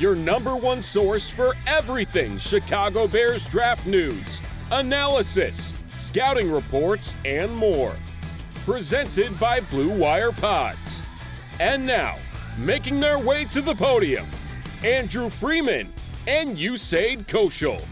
your number one source for everything Chicago Bears draft news, analysis, scouting reports, and more. Presented by Blue Wire Pods. And now, making their way to the podium, Andrew Freeman and Usaid Koshal.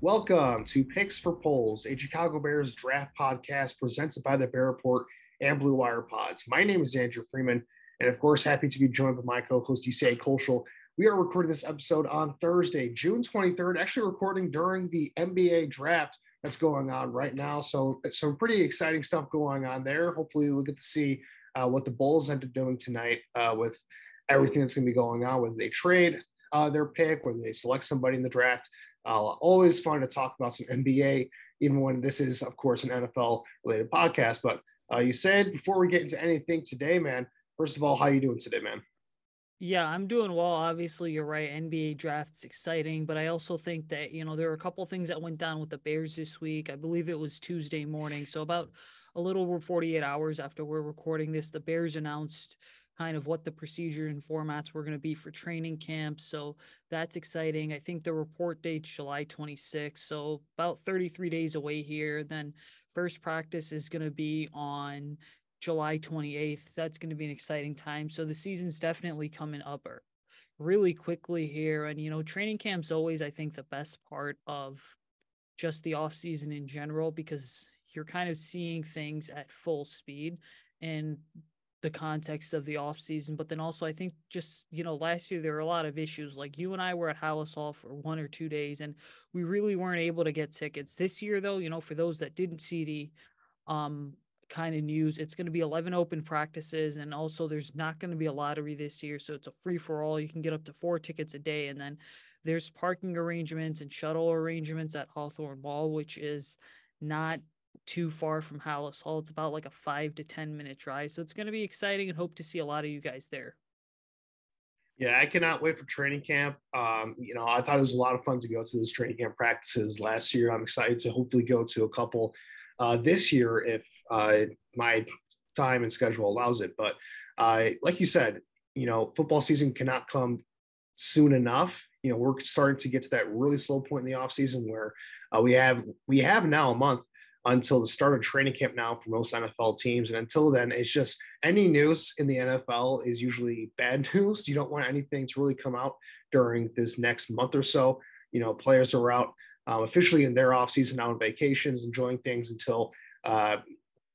Welcome to Picks for Poles, a Chicago Bears draft podcast presented by the Bear Report and Blue Wire Pods. My name is Andrew Freeman, and of course, happy to be joined by my co-host Usaid Koshal. We are recording this episode on Thursday, June 23rd, actually recording during the NBA draft that's going on right now. So some pretty exciting stuff going on there. Hopefully we'll get to see uh, what the Bulls end up doing tonight uh, with everything that's going to be going on, whether they trade uh, their pick, whether they select somebody in the draft. Uh, always fun to talk about some NBA, even when this is, of course, an NFL related podcast. But uh, Usaid before we get into anything today, man. First of all, how are you doing today, man? Yeah, I'm doing well. Obviously, you're right. NBA draft's exciting, but I also think that, you know, there were a couple things that went down with the Bears this week. I believe it was Tuesday morning. So about a little over 48 hours after we're recording this, the Bears announced kind of what the procedure and formats were going to be for training camps. So that's exciting. I think the report date's July 26th, so about 33 days away here. Then first practice is going to be on July 28th. That's going to be an exciting time. So the season's definitely coming up er, really quickly here. And, you know, training camp's always, I think, the best part of just the off season in general because you're kind of seeing things at full speed and the context of the off season, but then also I think just you know last year there were a lot of issues. Like you and I were at Halas Hall for one or two days, and we really weren't able to get tickets. This year, though, you know, for those that didn't see the um, kind of news, it's going to be 11 open practices, and also there's not going to be a lottery this year, so it's a free for all. You can get up to four tickets a day, and then there's parking arrangements and shuttle arrangements at Hawthorn Mall, which is not too far from Halas Hall. It's about like a five to 10 minute drive. So it's going to be exciting and hope to see a lot of you guys there. Yeah, I cannot wait for training camp. Um, you know, I thought it was a lot of fun to go to those training camp practices last year. I'm excited to hopefully go to a couple uh, this year if my time and schedule allows it. But uh, like you said, you know, football season cannot come soon enough. You know, we're starting to get to that really slow point in the off season where uh, we have we have now a month until the start of training camp now for most NFL teams. And until then, it's just any news in the NFL is usually bad news. You don't want anything to really come out during this next month or so. You know, players are out um, officially in their off season, out on vacations, enjoying things until uh,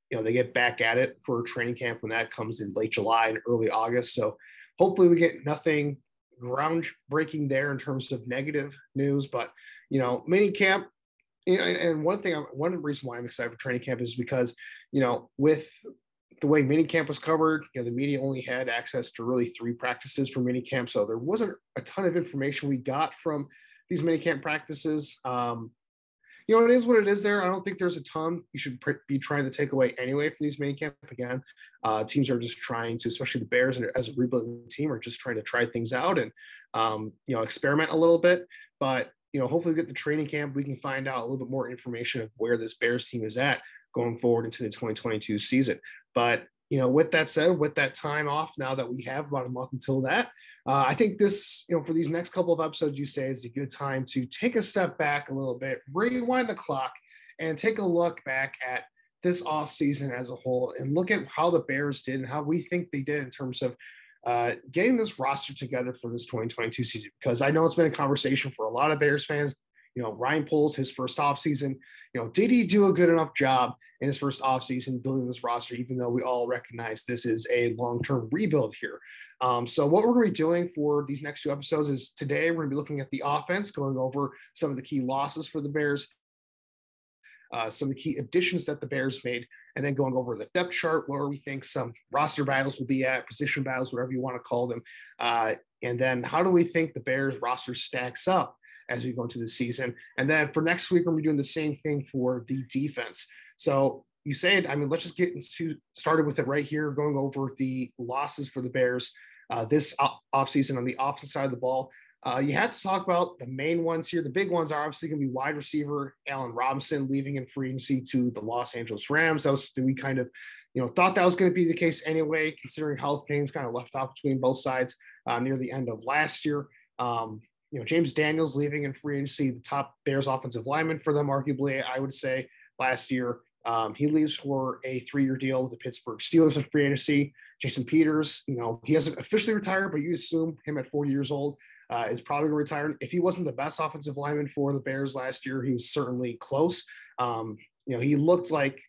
you know they get back at it for training camp when that comes in late July and early August. So hopefully we get nothing groundbreaking there in terms of negative news. But you know, mini camp you know, and one thing, one reason why I'm excited for training camp is because, you know, with the way mini camp was covered, you know, the media only had access to really three practices for mini camp. So there wasn't a ton of information we got from these mini camp practices. Um, you know, it is what it is there. I don't think there's a ton you should pr- be trying to take away anyway from these mini camp. Again, uh, teams are just trying to, especially the Bears and as a rebuilding team, are just trying to try things out and, um, you know, experiment a little bit. But you know, hopefully get the training camp, we can find out a little bit more information of where this Bears team is at going forward into the 2022 season. But you know, with that said, with that time off now that we have about a month until that, uh, I think this, you know, for these next couple of episodes, you say is a good time to take a step back a little bit, rewind the clock, and take a look back at this off season as a whole and look at how the Bears did and how we think they did in terms of uh, getting this roster together for this 2022 season. Because I know it's been a conversation for a lot of Bears fans. You know, Ryan Poles, his first off season, you know, did he do a good enough job in his first off season building this roster, even though we all recognize this is a long term rebuild here? Um, so, what we're going to be doing for these next two episodes is today we're going to be looking at the offense, going over some of the key losses for the Bears, uh, some of the key additions that the Bears made, and then going over the depth chart where we think some roster battles will be at, position battles, whatever you want to call them. Uh, and then how do we think the Bears roster stacks up as we go into the season? And then for next week, we're going to be doing the same thing for the defense. So Usaid, I mean, let's just get into started with it right here, going over the losses for the Bears uh, this offseason on the opposite side of the ball. Uh, you had to talk about the main ones here. The big ones are obviously going to be wide receiver Allen Robinson leaving in free agency to the Los Angeles Rams. That was we kind of, you know, thought that was going to be the case anyway, considering how things kind of left off between both sides uh, near the end of last year. Um, you know, James Daniels leaving in free agency, the top Bears offensive lineman for them, arguably, I would say last year. Um, he leaves for a three-year deal with the Pittsburgh Steelers in free agency. Jason Peters, you know, he hasn't officially retired, but you assume him at 40 years old uh, is probably going to retire. If he wasn't the best offensive lineman for the Bears last year, he was certainly close. Um, you know, he looked like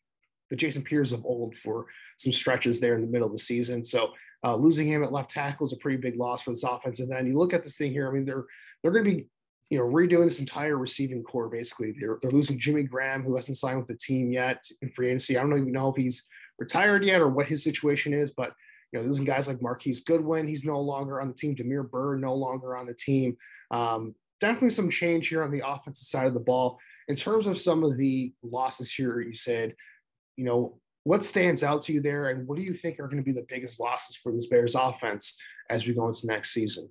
the Jason Peters of old for some stretches there in the middle of the season. So uh, losing him at left tackle is a pretty big loss for this offense. And then you look at this thing here. I mean, they're they're going to be you know redoing this entire receiving core basically. They're they're losing Jimmy Graham, who hasn't signed with the team yet in free agency. I don't even know if he's retired yet or what his situation is, but you know, losing guys like Marquise Goodwin, he's no longer on the team. Damiere Byrd, no longer on the team. Um, definitely some change here on the offensive side of the ball. In terms of some of the losses here, Usaid, you know, what stands out to you there, and what do you think are going to be the biggest losses for this Bears offense as we go into next season?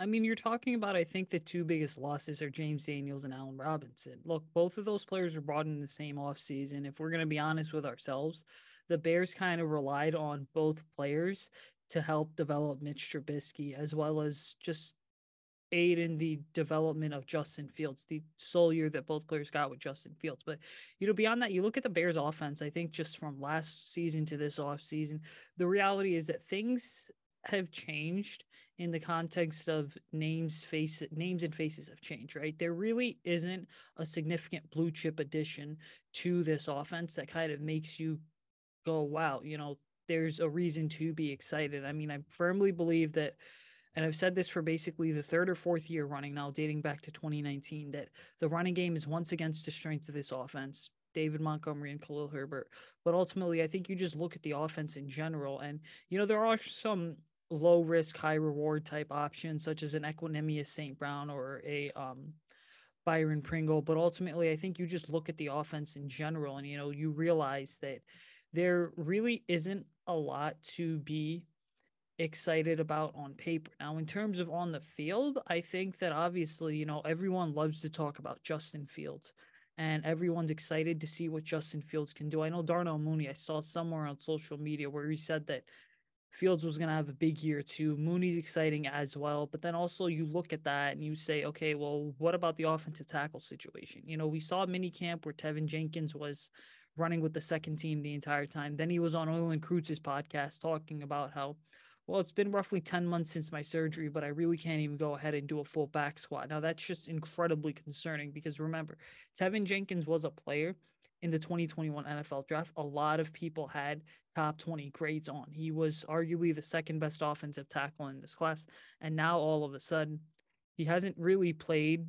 I mean, you're talking about, I think the two biggest losses are James Daniels and Allen Robinson. Look, both of those players were brought in the same offseason. If we're going to be honest with ourselves, the Bears kind of relied on both players to help develop Mitch Trubisky as well as just aid in the development of Justin Fields, the sole year that both players got with Justin Fields. But you know, beyond that, you look at the Bears offense, I think just from last season to this offseason, the reality is that things have changed in the context of names face names and faces have changed right there really isn't a significant blue chip addition to this offense that kind of makes you go, wow, you know, there's a reason to be excited. I mean, I firmly believe that, and I've said this for basically the third or fourth year running now, dating back to 2019, that the running game is once against the strength of this offense. David Montgomery and Khalil Herbert. But ultimately, I think you just look at the offense in general. And, you know, there are some low risk, high reward type options, such as an Equanimeous St. Brown or a um, Byron Pringle. But ultimately, I think you just look at the offense in general and, you know, you realize that there really isn't a lot to be excited about on paper. Now, in terms of on the field, I think that obviously, you know, everyone loves to talk about Justin Fields and everyone's excited to see what Justin Fields can do. I know Darnell Mooney, I saw somewhere on social media where he said that Fields was going to have a big year too. Mooney's exciting as well. But then also you look at that and you say, okay, well, what about the offensive tackle situation? You know, we saw mini camp where Teven Jenkins was running with the second team the entire time. Then he was on Olin Kreutz's podcast talking about how, well, it's been roughly 10 months since my surgery, but I really can't even go ahead and do a full back squat. Now, that's just incredibly concerning because remember, Teven Jenkins was a player in the 2021 NFL draft. A lot of people had top 20 grades on. He was arguably the second best offensive tackle in this class. And now all of a sudden, he hasn't really played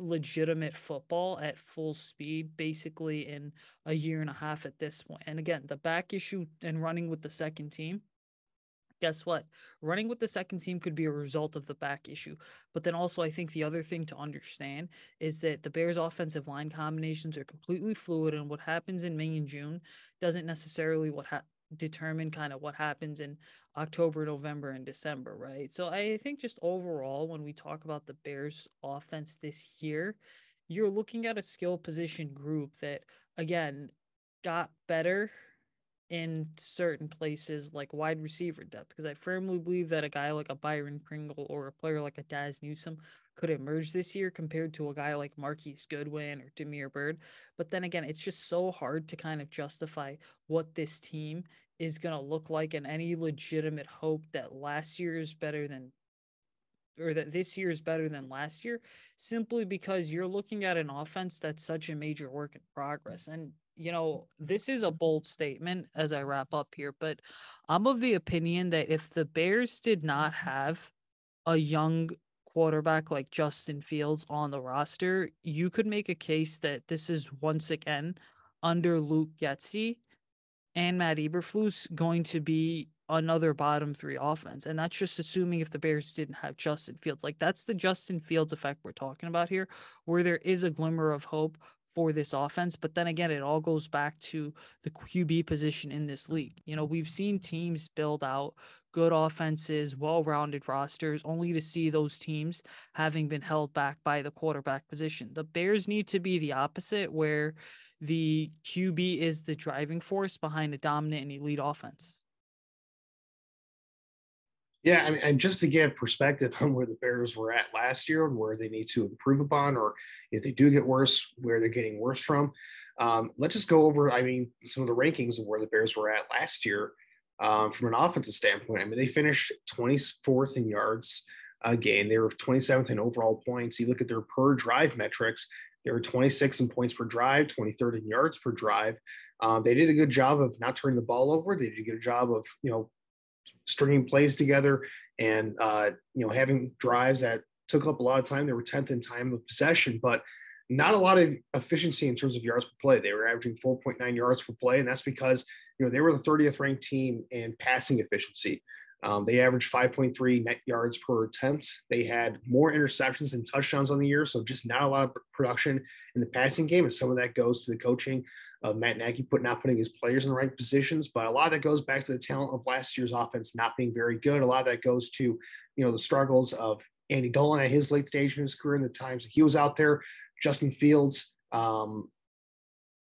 legitimate football at full speed basically in a year and a half at this point. And again, the back issue and running with the second team. Guess what? Running with the second team could be a result of the back issue. But then also, I think the other thing to understand is that the Bears' offensive line combinations are completely fluid, and what happens in May and June doesn't necessarily what ha- determine kind of what happens in October, November, and December, right? So I think just overall, when we talk about the Bears offense this year, you're looking at a skill position group that, again, got better in certain places like wide receiver depth because I firmly believe that a guy like a Byron Pringle or a player like a Dazz Newsome could emerge this year compared to a guy like Marquise Goodwin or Damiere Byrd. But then again, it's just so hard to kind of justify what this team is going to look like and any legitimate hope that last year is better than or that this year is better than last year simply because you're looking at an offense that's such a major work in progress and you know, this is a bold statement as I wrap up here, but I'm of the opinion that if the Bears did not have a young quarterback like Justin Fields on the roster, you could make a case that this is once again under Luke Getsy and Matt Eberflus going to be another bottom three offense. And that's just assuming if the Bears didn't have Justin Fields. Like that's the Justin Fields effect we're talking about here, where there is a glimmer of hope for this offense. But then again, it all goes back to the QB position in this league. You know, we've seen teams build out good offenses, well rounded rosters, only to see those teams having been held back by the quarterback position. The Bears need to be the opposite, where the QB is the driving force behind a dominant and elite offense. Yeah, mean, and just to give perspective on where the Bears were at last year and where they need to improve upon, or if they do get worse, where they're getting worse from. Um, let's just go over, I mean, some of the rankings of where the Bears were at last year um, from an offensive standpoint. I mean, they finished 24th in yards a game. They were 27th in overall points. You look at their per drive metrics, they were 26 in points per drive, 23rd in yards per drive. Um, they did a good job of not turning the ball over. They did a good job of, you know, stringing plays together and uh, you know having drives that took up a lot of time. They were 10th in time of possession, but not a lot of efficiency in terms of yards per play. They were averaging 4.9 yards per play, and that's because you know they were the 30th ranked team in passing efficiency. Um, they averaged 5.3 net yards per attempt. They had more interceptions than touchdowns on the year, so just not a lot of production in the passing game. And some of that goes to the coaching of Matt Nagy put not putting his players in the right positions. But a lot of that goes back to the talent of last year's offense not being very good. A lot of that goes to, you know, the struggles of Andy Dalton at his late stage in his career and the times he was out there. Justin Fields, um,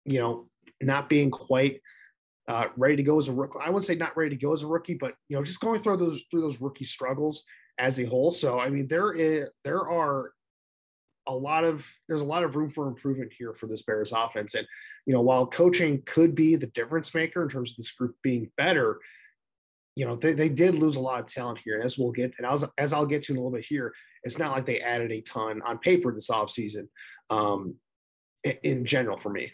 you know, not being quite uh, ready to go as a rookie. I wouldn't say not ready to go as a rookie, but you know, just going through those through those rookie struggles as a whole. So I mean, there is there are a lot of there's a lot of room for improvement here for this Bears offense. And you know, while coaching could be the difference maker in terms of this group being better, you know, they, they did lose a lot of talent here. And as we'll get, and as, as I'll get to in a little bit here, it's not like they added a ton on paper this offseason um, in, in general for me.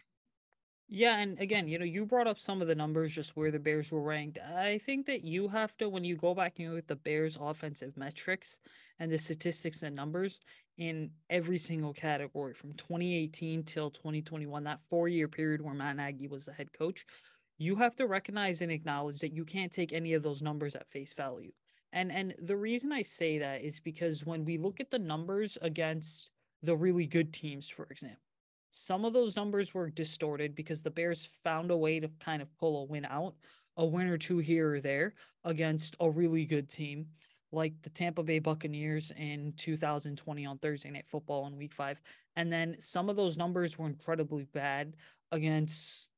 Yeah, and again, you know, you brought up some of the numbers just where the Bears were ranked. I think that you have to, when you go back and look at the Bears' offensive metrics and the statistics and numbers in every single category from 2018 till 2021, that four year period where Matt Nagy was the head coach, you have to recognize and acknowledge that you can't take any of those numbers at face value. And and the reason I say that is because when we look at the numbers against the really good teams, for example some of those numbers were distorted because the Bears found a way to kind of pull a win out, a win or two here or there against a really good team like the Tampa Bay Buccaneers in 2020 on Thursday Night Football in week five. And then some of those numbers were incredibly bad against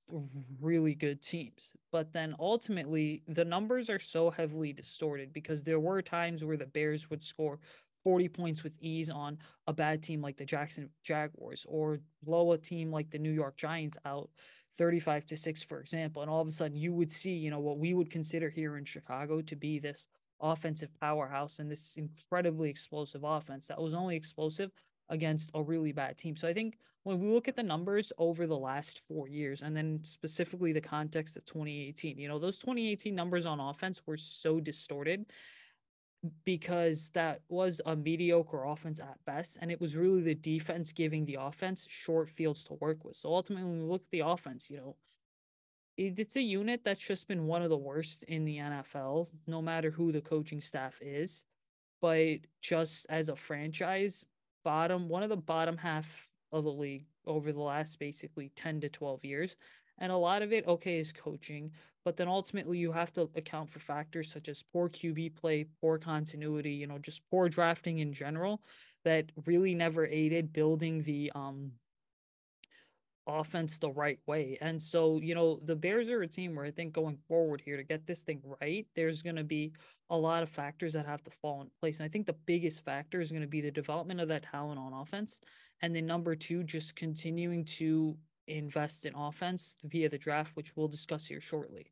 really good teams. But then ultimately, the numbers are so heavily distorted because there were times where the Bears would score 40 points with ease on a bad team like the Jackson Jaguars or blow a team like the New York Giants out 35 to 6 for example. And all of a sudden you would see you know what we would consider here in Chicago to be this offensive powerhouse and this incredibly explosive offense that was only explosive against a really bad team. So I think when we look at the numbers over the last 4 years and then specifically the context of 2018 you know those 2018 numbers on offense were so distorted because that was a mediocre offense at best. And it was really the defense giving the offense short fields to work with. So ultimately, when we look at the offense, you know, it's a unit that's just been one of the worst in the NFL, no matter who the coaching staff is. But just as a franchise, bottom, one of the bottom half of the league over the last basically 10 to 12 years. And a lot of it, okay, is coaching. But then ultimately, you have to account for factors such as poor QB play, poor continuity, you know, just poor drafting in general that really never aided building the um offense the right way. And so, you know, the Bears are a team where I think going forward here to get this thing right, there's going to be a lot of factors that have to fall in place. And I think the biggest factor is going to be the development of that talent on offense. And then number two, just continuing to invest in offense via the draft, which we'll discuss here shortly.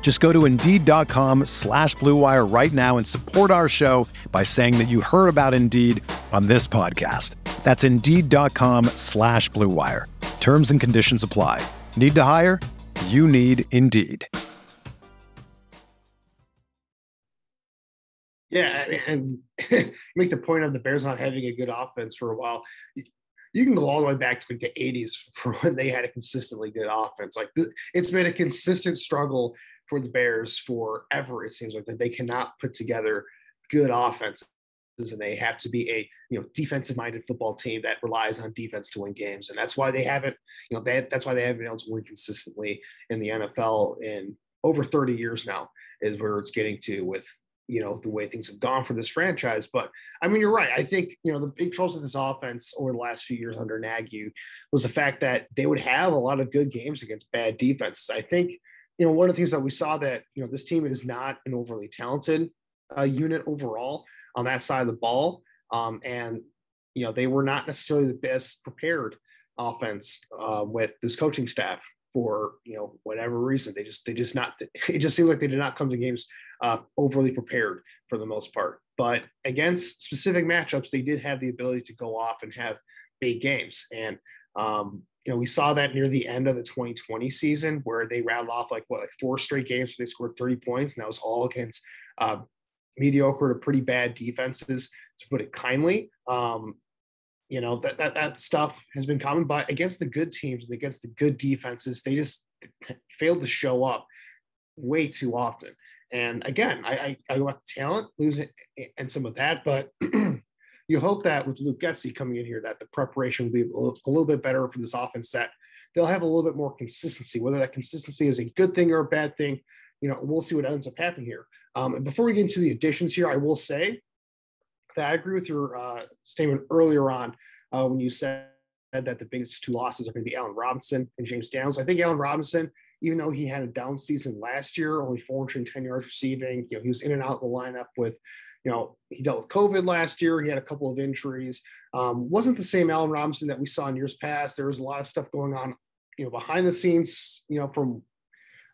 Just go to Indeed.com slash BlueWire right now and support our show by saying that you heard about Indeed on this podcast. That's Indeed.com slash BlueWire. Terms and conditions apply. Need to hire? You need Indeed. Yeah, and make the point of the Bears not having a good offense for a while. You can go all the way back to like the 80s for when they had a consistently good offense. Like it's been a consistent struggle for the Bears forever. It seems like that they cannot put together good offenses, and they have to be a you know defensive minded football team that relies on defense to win games, and that's why they haven't you know they, that's why they haven't been able to win consistently in the NFL in over 30 years now. Is where it's getting to with you know the way things have gone for this franchise. But I mean, you're right. I think you know the big troubles with this offense over the last few years under Nagy was the fact that they would have a lot of good games against bad defenses. I think you know, one of the things that we saw that, you know, this team is not an overly talented uh, unit overall on that side of the ball. Um, and, you know, they were not necessarily the best prepared offense uh, with this coaching staff for, you know, whatever reason. They just, they just not, it just seemed like they did not come to games uh, overly prepared for the most part. But against specific matchups, they did have the ability to go off and have big games. And, um, you know, we saw that near the end of the 2020 season where they rattled off like what, like four straight games where they scored 30 points, and that was all against uh, mediocre to pretty bad defenses, to put it kindly. Um, you know that, that that stuff has been common, but against the good teams and against the good defenses, they just failed to show up way too often. And again, I I, I the talent losing and some of that, but you hope that with Luke Getsy coming in here, that the preparation will be a little, bit better for this offense. That they'll have a little bit more consistency. Whether that consistency is a good thing or a bad thing, you know, we'll see what ends up happening here. Um, and before we get into the additions here, I will say that I agree with your uh, statement earlier on uh, when you said that the biggest two losses are going to be Allen Robinson and James Downs. I think Allen Robinson, even though he had a down season last year, only 410 yards receiving, you know, he was in and out of the lineup with you know, he dealt with COVID last year. He had a couple of injuries. Um, wasn't the same Allen Robinson that we saw in years past. There was a lot of stuff going on, you know, behind the scenes, you know, from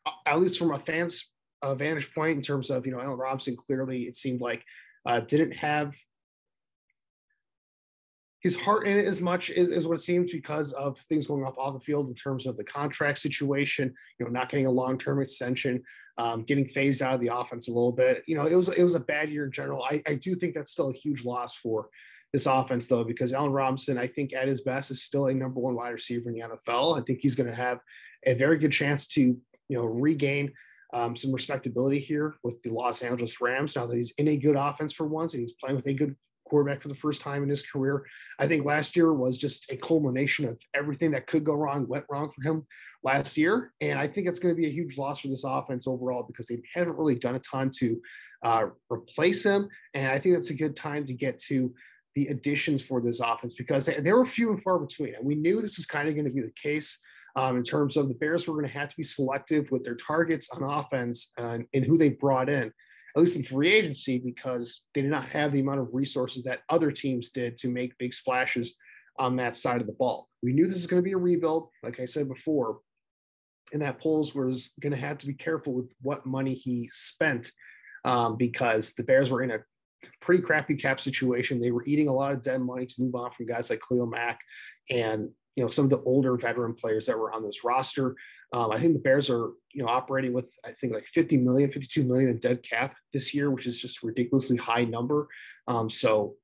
uh, at least from a fan's uh, vantage point in terms of, you know, Allen Robinson clearly it seemed like uh, didn't have his heart in it as much as, as what it seems because of things going off off the field in terms of the contract situation, you know, not getting a long-term extension um, getting phased out of the offense a little bit. You know, it was it was a bad year in general. I, I do think that's still a huge loss for this offense though, because Allen Robinson, I think at his best is still a number one wide receiver in the NFL. I think he's going to have a very good chance to you know regain um, some respectability here with the Los Angeles Rams now that he's in a good offense for once and he's playing with a good quarterback for the first time in his career. I think last year was just a culmination of everything that could go wrong, went wrong for him last year. And I think it's going to be a huge loss for this offense overall because they haven't really done a ton to uh, replace him. And I think that's a good time to get to the additions for this offense because they, they were few and far between. And we knew this was kind of going to be the case. Um, in terms of the Bears were going to have to be selective with their targets on offense and, and who they brought in. At least in free agency, because they did not have the amount of resources that other teams did to make big splashes on that side of the ball. We knew this was going to be a rebuild, like I said before, and that Poles was going to have to be careful with what money he spent um, because the Bears were in a pretty crappy cap situation. They were eating a lot of dead money to move on from guys like Khalil Mack and you know some of the older veteran players that were on this roster. Um, I think the Bears are you know operating with I think like 50 million, 52 million in dead cap this year, which is just ridiculously high number. Um, so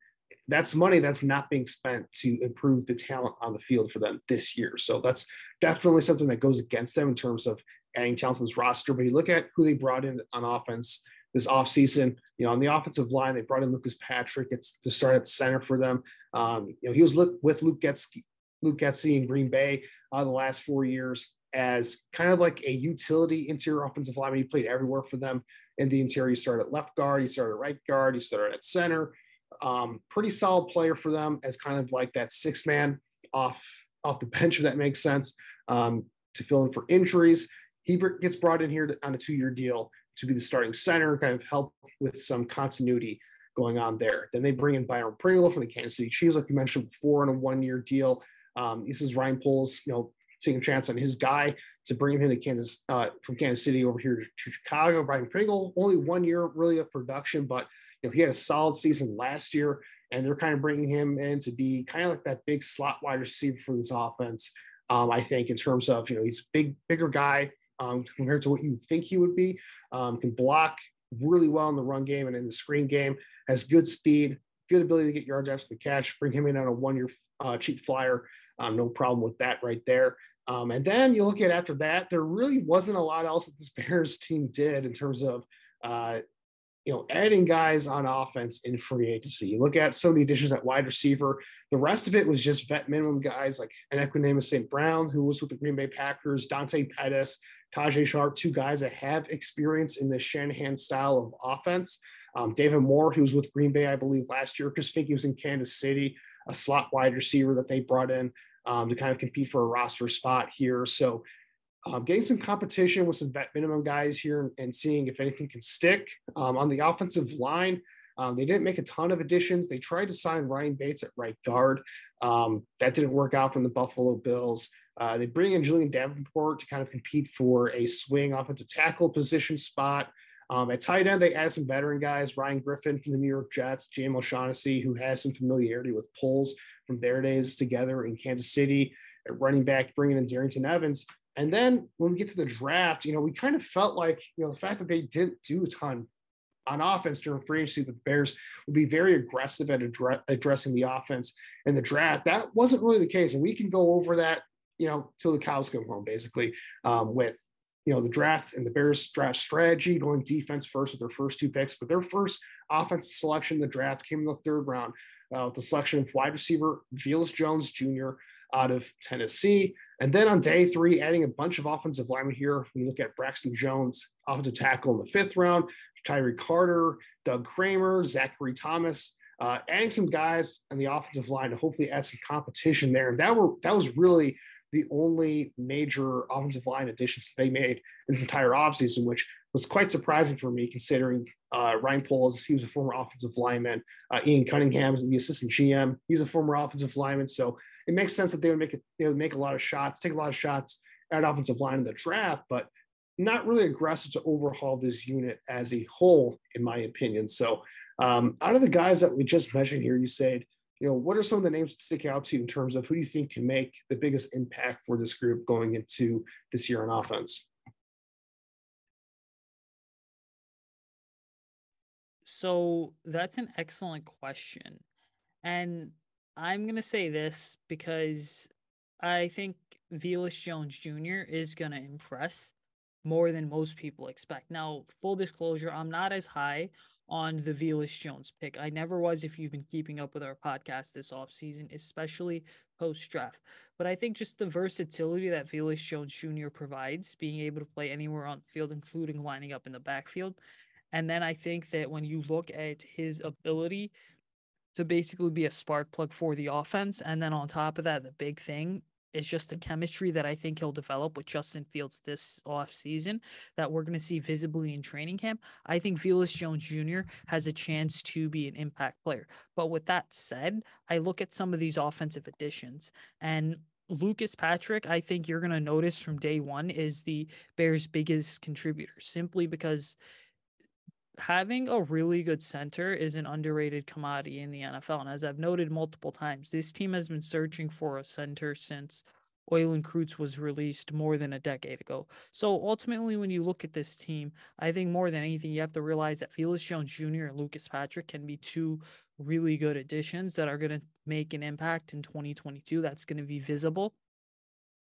that's money that's not being spent to improve the talent on the field for them this year. So that's definitely something that goes against them in terms of adding talent to this roster. But you look at who they brought in on offense this offseason, you know, on the offensive line, they brought in Lucas Patrick. It's to start at center for them. Um, you know, he was with Luke Getsy, Luke Getsy in Green Bay uh, the last four years as kind of like a utility interior offensive lineman. He played everywhere for them in the interior. He started at left guard, he started at right guard, he started at center. Um, pretty solid player for them as kind of like that six man off off the bench, if that makes sense, um, to fill in for injuries. He gets brought in here on a two year deal to be the starting center, kind of help with some continuity going on there. Then they bring in Byron Pringle from the Kansas City Chiefs, like you mentioned before, on a one year deal. Um, this is Ryan Poles, you know, taking a chance on his guy to bring him to Kansas uh, from Kansas City over here to Chicago. Byron Pringle, only one year really of production, but you know, he had a solid season last year, and they're kind of bringing him in to be kind of like that big slot wide receiver for this offense. Um, I think in terms of you know he's a big bigger guy um, compared to what you think he would be. Um, can block really well in the run game and in the screen game. Has good speed, good ability to get yards after the catch. Bring him in on a one-year uh, cheap flyer. Um, no problem with that right there. Um, and then you look at after that, there really wasn't a lot else that this Bears team did in terms of uh, you know, adding guys on offense in free agency. You look at some of the additions at wide receiver. The rest of it was just vet minimum guys like an Equanimeous St. Brown, who was with the Green Bay Packers, Dante Pettis, Tajae Sharpe, two guys that have experience in the Shanahan style of offense. Um, David Moore, who was with Green Bay, I believe, last year. Chris Finke was in Kansas City, a slot wide receiver that they brought in um, to kind of compete for a roster spot here. So um, getting some competition with some vet minimum guys here and, and seeing if anything can stick. Um, on the offensive line, um, they didn't make a ton of additions. They tried to sign Ryan Bates at right guard. Um, that didn't work out from the Buffalo Bills. Uh, they bring in Julian Davenport to kind of compete for a swing offensive tackle position spot. Um, at tight end, they added some veteran guys, Ryan Griffin from the New York Jets, James O'Shaughnessy, who has some familiarity with Poles from their days together in Kansas City. At running back, bringing in Darrynton Evans. And then when we get to the draft, you know, we kind of felt like, you know, the fact that they didn't do a ton on offense during free agency, the Bears would be very aggressive at address, addressing the offense in the draft. That wasn't really the case. And we can go over that, you know, till the cows come home, basically, um, with, you know, the draft and the Bears draft strategy going defense first with their first two picks. But their first offense selection in the draft came in the third round uh, with the selection of wide receiver Velus Jones Jr. out of Tennessee. And then on day three, adding a bunch of offensive linemen here. When you look at Braxton Jones, offensive tackle in the fifth round, Tyree Carter, Doug Kramer, Zachary Thomas, uh, adding some guys on the offensive line to hopefully add some competition there. That were that was really the only major offensive line additions they made in this entire offseason, which was quite surprising for me considering uh, Ryan Poles, he was a former offensive lineman. Uh, Ian Cunningham is the assistant GM. He's a former offensive lineman. So it makes sense that they would make they would make a lot of shots, take a lot of shots at offensive line in the draft, but not really aggressive to overhaul this unit as a whole, in my opinion. So, um, out of the guys that we just mentioned here, Usaid, you know, what are some of the names that stick out to you in terms of who do you think can make the biggest impact for this group going into this year on offense? So that's an excellent question. And I'm going to say this because I think Velus Jones Jr. is going to impress more than most people expect. Now, full disclosure, I'm not as high on the Velus Jones pick. I never was if you've been keeping up with our podcast this offseason, especially post draft. But I think just the versatility that Velus Jones Jr. provides, being able to play anywhere on field, including lining up in the backfield. And then I think that when you look at his ability to basically be a spark plug for the offense. And then on top of that, the big thing it's just the chemistry that I think he'll develop with Justin Fields this off season that we're going to see visibly in training camp. I think Velus Jones Jr. has a chance to be an impact player. But with that said, I look at some of these offensive additions and Lucas Patrick, I think you're going to notice from day one is the Bears' biggest contributor simply because having a really good center is an underrated commodity in the NFL. And as I've noted multiple times, this team has been searching for a center since Olin Kreutz was released more than a decade ago. So ultimately, when you look at this team, I think more than anything, you have to realize that Velus Jones Jr. and Lucas Patrick can be two really good additions that are going to make an impact in 2022. That's going to be visible.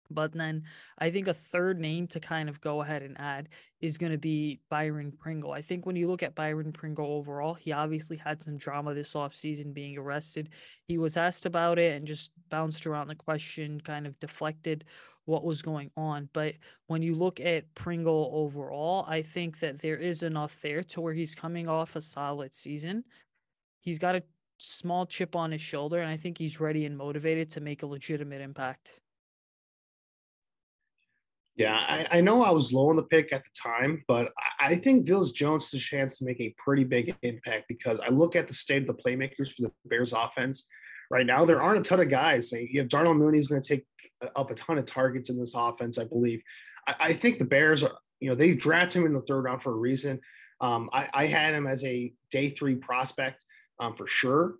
But then I think a third name to kind of go ahead and add is going to be Byron Pringle. I think when you look at Byron Pringle overall, he obviously had some drama this offseason being arrested. He was asked about it and just bounced around the question, kind of deflected what was going on. But when you look at Pringle overall, I think that there is enough there to where he's coming off a solid season. He's got a small chip on his shoulder, and I think he's ready and motivated to make a legitimate impact. Yeah, I, I, know I was low on the pick at the time, but I, think Velus Jones has a chance to make a pretty big impact because I look at the state of the playmakers for the Bears offense. Right now, there aren't a ton of guys. You have Darnell Mooney is going to take up a ton of targets in this offense, I believe. I, I think the Bears are, you know, they drafted him in the third round for a reason. Um, I, I, had him as a day three prospect um, for sure.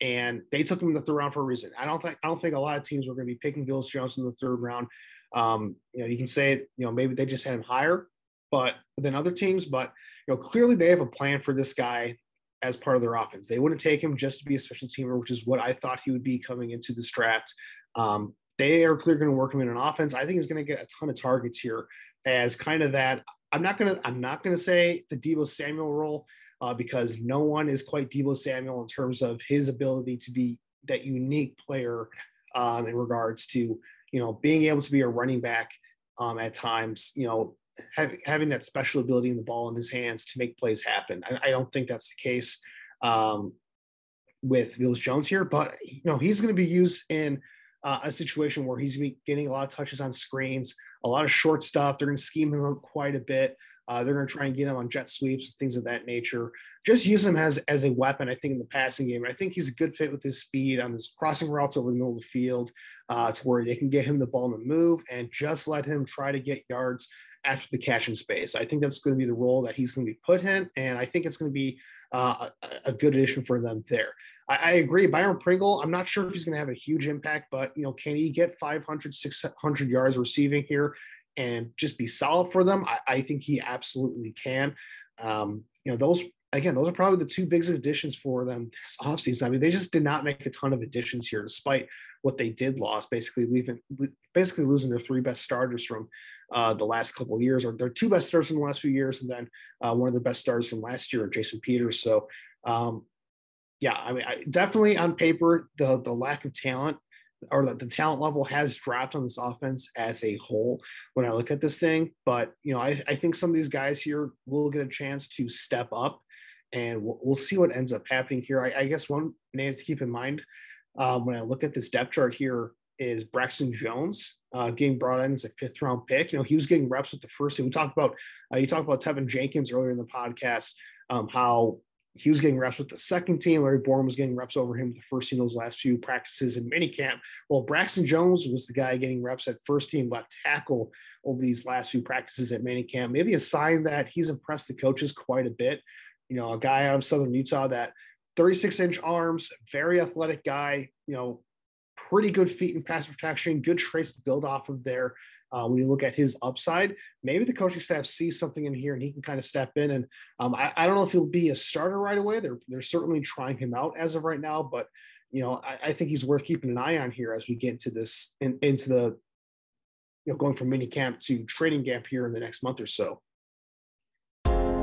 And they took him in the third round for a reason. I don't think I don't think a lot of teams were going to be picking Velus Jones in the third round. Um, you know, you can say, you know, maybe they just had him higher, but than other teams, but you know, clearly they have a plan for this guy as part of their offense. They wouldn't take him just to be a special teamer, which is what I thought he would be coming into this draft. Um, they are clearly going to work him in an offense. I think he's going to get a ton of targets here as kind of that. I'm not going to, I'm not to say the Deebo Samuel role uh, because no one is quite Deebo Samuel in terms of his ability to be that unique player um, in regards to you know, being able to be a running back um, at times, you know, having having that special ability in the ball in his hands to make plays happen. I, I don't think that's the case um, with Velus Jones here, but you know, he's going to be used in uh, a situation where he's getting a lot of touches on screens, a lot of short stuff. They're going to scheme him up quite a bit. Uh, they're going to try and get him on jet sweeps, things of that nature. Just use him as as a weapon, I think, in the passing game. And I think he's a good fit with his speed on his crossing routes over the middle of the field, uh, to where they can get him the ball in the move and just let him try to get yards after the catch in space. I think that's going to be the role that he's going to be put in, and I think it's going to be uh, a, a, good addition for them there. I, I, agree. Byron Pringle, I'm not sure if he's going to have a huge impact, but you know, can he get 500, 600 yards receiving here? And just be solid for them, I, I think he absolutely can. Um, you know, those again, those are probably the two biggest additions for them this offseason. I mean, they just did not make a ton of additions here, despite what they did lost, basically leaving basically losing their three best starters from uh, the last couple of years, or their two best starters in the last few years, and then uh, one of the best starters from last year, Jason Peters. So, um, yeah, I mean, I, definitely on paper, the the lack of talent or the, the talent level has dropped on this offense as a whole when I look at this thing. But, you know, I, I think some of these guys here will get a chance to step up and we'll, we'll see what ends up happening here. I, I, guess one name to keep in mind um, when I look at this depth chart here is Braxton Jones uh, getting brought in as a fifth round pick. You know, he was getting reps with the first team. We talked about, uh, you talked about Teven Jenkins earlier in the podcast, um, how he was getting reps with the second team. Larry Borom was getting reps over him with the first team those last few practices in minicamp. Well, Braxton Jones was the guy getting reps at first team left tackle over these last few practices at minicamp. Maybe a sign that he's impressed the coaches quite a bit. You know, a guy out of Southern Utah that 36 inch arms, very athletic guy, you know, pretty good feet and pass protection, good traits to build off of there uh, when you look at his upside, maybe the coaching staff sees something in here and he can kind of step in. And um, I, I, don't know if he'll be a starter right away. They're they're certainly trying him out as of right now, but you know I, I think he's worth keeping an eye on here as we get into this in, into the you know going from mini camp to training camp here in the next month or so.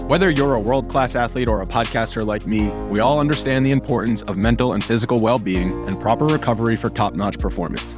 Whether you're a world class athlete or a podcaster like me, we all understand the importance of mental and physical well being and proper recovery for top notch performance.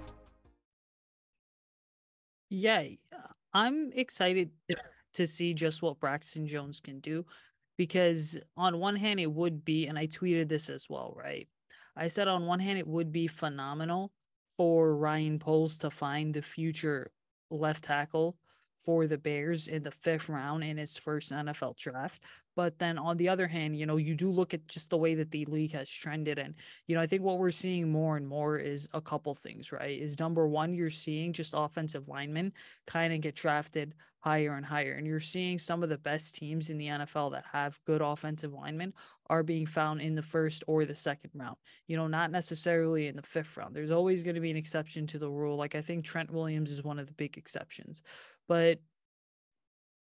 Yeah, uh, I'm excited to see just what Braxton Jones can do because on one hand it would be and I tweeted this as well, right? I said on one hand it would be phenomenal for Ryan Poles to find the future left tackle for the Bears in the fifth round in his first NFL draft. But then on the other hand, you know, you do look at just the way that the league has trended. And, you know, I think what we're seeing more and more is a couple things, right? Is number one, you're seeing just offensive linemen kind of get drafted higher and higher. And you're seeing some of the best teams in the NFL that have good offensive linemen are being found in the first or the second round, you know, not necessarily in the fifth round. There's always going to be an exception to the rule. Like I think Trent Williams is one of the big exceptions. But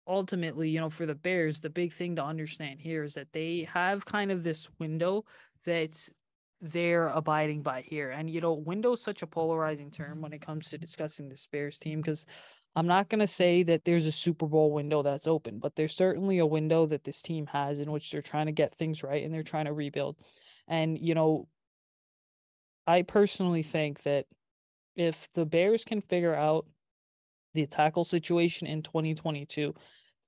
ultimately, you know, for the Bears, the big thing to understand here is that they have kind of this window that they're abiding by here. And, you know, window is such a polarizing term when it comes to discussing this Bears team because I'm not going to say that there's a Super Bowl window that's open, but there's certainly a window that this team has in which they're trying to get things right and they're trying to rebuild. And, you know, I personally think that if the Bears can figure out the tackle situation in 2022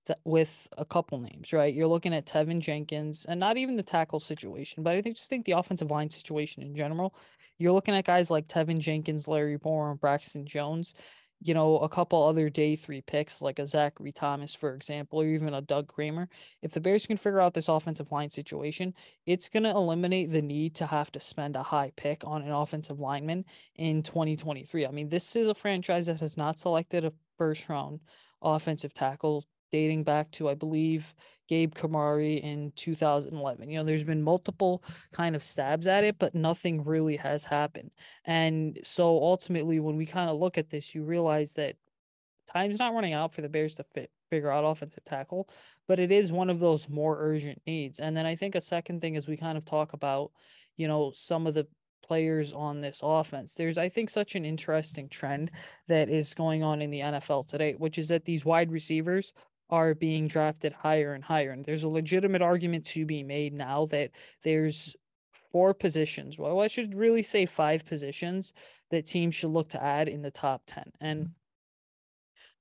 th- with a couple names, right? You're looking at Teven Jenkins and not even the tackle situation, but I think just think the offensive line situation in general. You're looking at guys like Teven Jenkins, Larry Borom, Braxton Jones, you know, a couple other day three picks like a Zachary Thomas, for example, or even a Doug Kramer. If the Bears can figure out this offensive line situation, it's going to eliminate the need to have to spend a high pick on an offensive lineman in 2023. I mean, this is a franchise that has not selected a first round offensive tackle dating back to, I believe, Gabe Carimi in 2011. You know, there's been multiple kind of stabs at it, but nothing really has happened. And so ultimately, when we kind of look at this, you realize that time's not running out for the Bears to fit, figure out offensive tackle, but it is one of those more urgent needs. And then I think a second thing is we kind of talk about, you know, some of the players on this offense. There's, I think, such an interesting trend that is going on in the NFL today, which is that these wide receivers are being drafted higher and higher. And there's a legitimate argument to be made now that there's four positions. Well, I should really say five positions that teams should look to add in the top 10. And mm-hmm.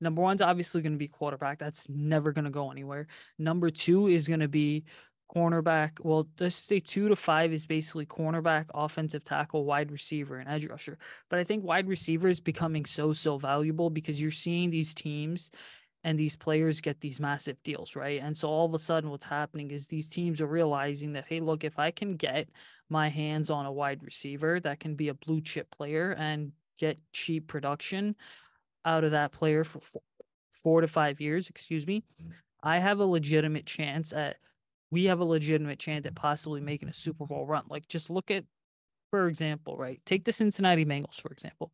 number one's obviously going to be quarterback. That's never going to go anywhere. Number two is going to be cornerback. Well, let's say two to five is basically cornerback, offensive tackle, wide receiver, and edge rusher. But I think wide receiver is becoming so, so valuable because you're seeing these teams and these players get these massive deals, right? And so all of a sudden, what's happening is these teams are realizing that, hey, look, if I can get my hands on a wide receiver that can be a blue chip player and get cheap production out of that player for four, four to five years, excuse me, mm. I have a legitimate chance at, we have a legitimate chance at possibly making a Super Bowl run. Like, just look at, for example, right? Take the Cincinnati Bengals, for example.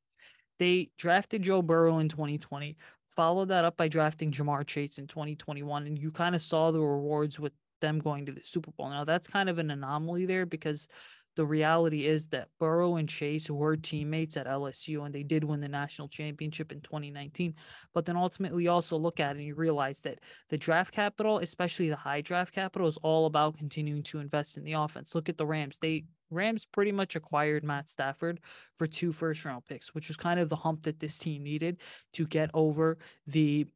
They drafted Joe Burrow in 2020, followed that up by drafting Ja'Marr Chase in 2021, and you kind of saw the rewards with them going to the Super Bowl. Now, that's kind of an anomaly there because the reality is that Burrow and Chase were teammates at LSU and they did win the national championship in 2019. But then ultimately, you also look at it and you realize that the draft capital, especially the high draft capital, is all about continuing to invest in the offense. Look at the Rams. They Rams pretty much acquired Matt Stafford for two first round picks, which was kind of the hump that this team needed to get over the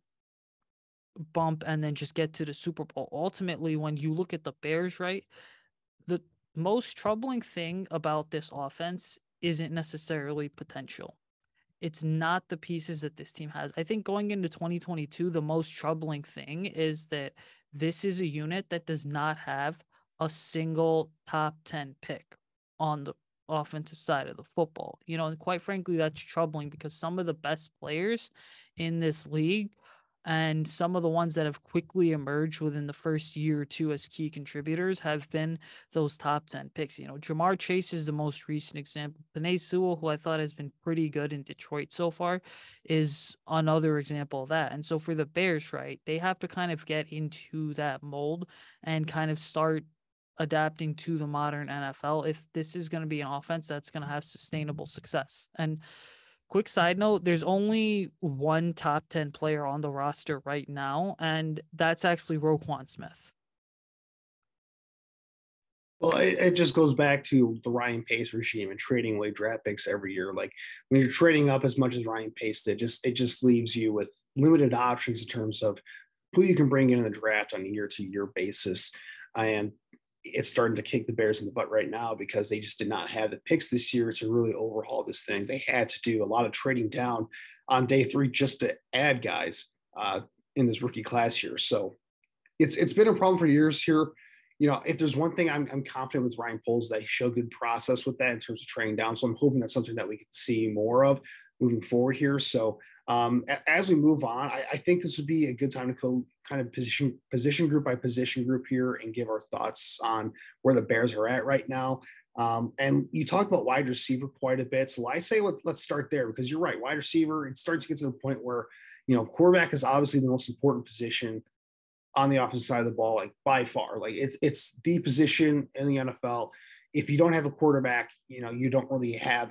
bump and then just get to the Super Bowl. Ultimately, when you look at the Bears, right, the most troubling thing about this offense isn't necessarily potential. It's not the pieces that this team has. I think going into 2022, the most troubling thing is that this is a unit that does not have a single top 10 pick on the offensive side of the football. You know, and quite frankly, that's troubling because some of the best players in this league and some of the ones that have quickly emerged within the first year or two as key contributors have been those top 10 picks. You know, Ja'Marr Chase is the most recent example. Penei Sewell, who I thought has been pretty good in Detroit so far, is another example of that. And so for the Bears, right, they have to kind of get into that mold and kind of start adapting to the modern NFL if this is going to be an offense that's going to have sustainable success. And Quick side note, there's only one top 10 player on the roster right now, and that's actually Roquan Smith. Well, it, it, just goes back to the Ryan Pace regime and trading away draft picks every year. Like when you're trading up as much as Ryan Pace did, just it just leaves you with limited options in terms of who you can bring in, in the draft on a year to year basis. And it's starting to kick the Bears in the butt right now because they just did not have the picks this year to really overhaul this thing. They had to do a lot of trading down on day three just to add guys uh, in this rookie class here. So it's it's been a problem for years here. You know, if there's one thing I'm, I'm confident with Ryan Poles that he showed good process with that in terms of trading down. So I'm hoping that's something that we can see more of moving forward here. So um, as we move on, I, I, think this would be a good time to go kind of position position group by position group here and give our thoughts on where the Bears are at right now. Um, and you talk about wide receiver quite a bit. So I say let, let's start there because you're right. Wide receiver, it starts to get to the point where, you know, quarterback is obviously the most important position on the offensive side of the ball, like by far. Like it's it's the position in the NFL. If you don't have a quarterback, you know, you don't really have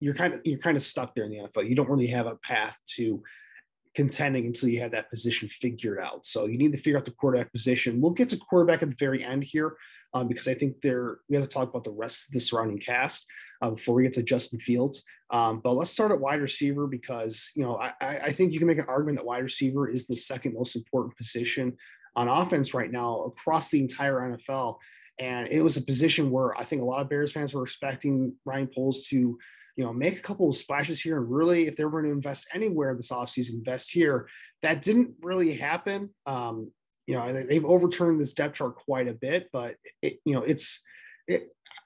you're kind of you're kind of stuck there in the NFL. You don't really have a path to contending until you have that position figured out. So you need to figure out the quarterback position. We'll get to quarterback at the very end here um, because I think there we have to talk about the rest of the surrounding cast uh, before we get to Justin Fields. Um, but let's start at wide receiver because you know I, I think you can make an argument that wide receiver is the second most important position on offense right now across the entire NFL. And it was a position where I think a lot of Bears fans were expecting Ryan Poles to you know, make a couple of splashes here and really, if they were going to invest anywhere this offseason, invest here. That didn't really happen. Um, you know, they've overturned this depth chart quite a bit, but it, you know, it's it,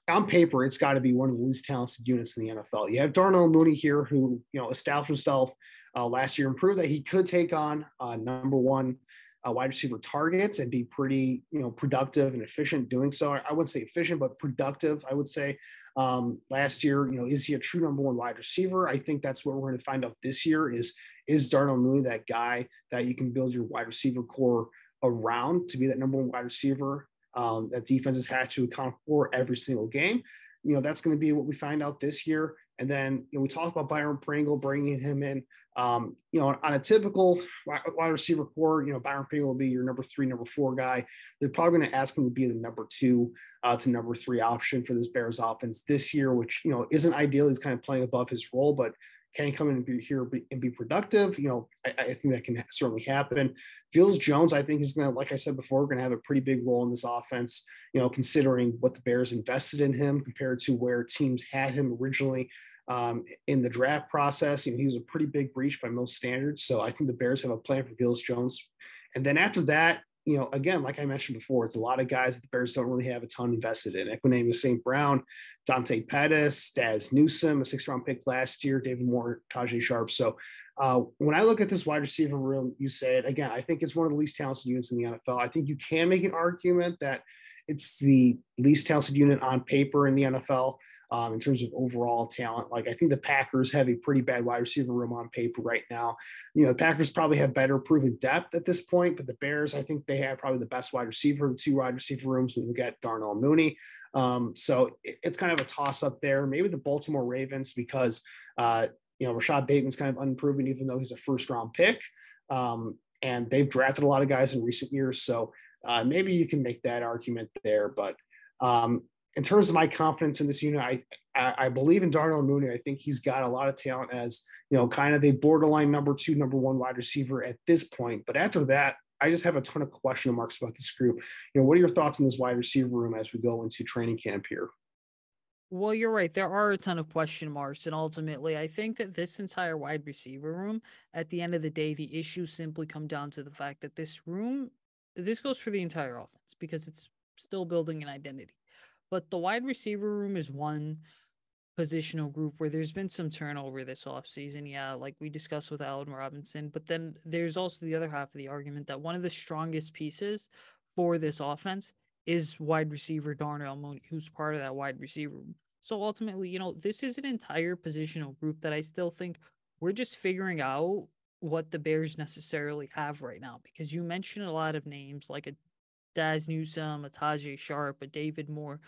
on paper, it's got to be one of the least talented units in the NFL. You have Darnell Mooney here, who you know established himself uh, last year and proved that he could take on uh, number one uh, wide receiver targets and be pretty, you know, productive and efficient doing so. I, I wouldn't say efficient, but productive. I would say um, last year. You know, is he a true number one wide receiver? I think that's what we're going to find out this year. Is is Darnell Mooney that guy that you can build your wide receiver core around to be that number one wide receiver um, that defenses had to account for every single game? You know, that's going to be what we find out this year. And then you know, we talked about Byron Pringle bringing him in. Um, you know, on a typical wide receiver core, you know, Byron Pringle will be your number three, number four guy. They're probably going to ask him to be the number two uh, to number three option for this Bears offense this year, which you know isn't ideal. He's kind of playing above his role, but can he come in and be here and be productive? You know, I, I think that can certainly happen. Velus Jones, I think, is going to, like I said before, going to have a pretty big role in this offense. You know, considering what the Bears invested in him compared to where teams had him originally um, in the draft process. You know, he was a pretty big breach by most standards. So I think the Bears have a plan for Velus Jones. And then after that, you know, again, like I mentioned before, it's a lot of guys that the Bears don't really have a ton invested in. Equanimeous St. Brown, Dante Pettis, Dazz Newsome, a six round pick last year, David Moore, Tajae Sharpe. So uh, when I look at this wide receiver room, you say it again, I think it's one of the least talented units in the NFL. I think you can make an argument that it's the least talented unit on paper in the NFL um, in terms of overall talent. Like I think the Packers have a pretty bad wide receiver room on paper right now. You know, the Packers probably have better proven depth at this point, but the Bears, I think they have probably the best wide receiver, two wide receiver rooms. We look at Darnell Mooney. Um, so it, it's kind of a toss up there. Maybe the Baltimore Ravens because uh, you know Rashod Bateman's kind of unproven, even though he's a first round pick. Um, and they've drafted a lot of guys in recent years, so uh, maybe you can make that argument there. But um, in terms of my confidence in this unit, I, I, I believe in Darnell Mooney. I think he's got a lot of talent as you know, kind of a borderline number two, number one wide receiver at this point. But after that, I just have a ton of question marks about this group. You know, what are your thoughts on this wide receiver room as we go into training camp here? Well, you're right. There are a ton of question marks. And ultimately, I think that this entire wide receiver room, at the end of the day, the issues simply come down to the fact that this room, this goes for the entire offense because it's still building an identity. But the wide receiver room is one positional group where there's been some turnover this offseason. Yeah, like we discussed with Allen Robinson. But then there's also the other half of the argument that one of the strongest pieces for this offense is wide receiver Darnell Mooney, who's part of that wide receiver room. So ultimately, you know, this is an entire positional group that I still think we're just figuring out what the Bears necessarily have right now. Because you mentioned a lot of names like a Dazz Newsome, a Tajae Sharpe, a David Moore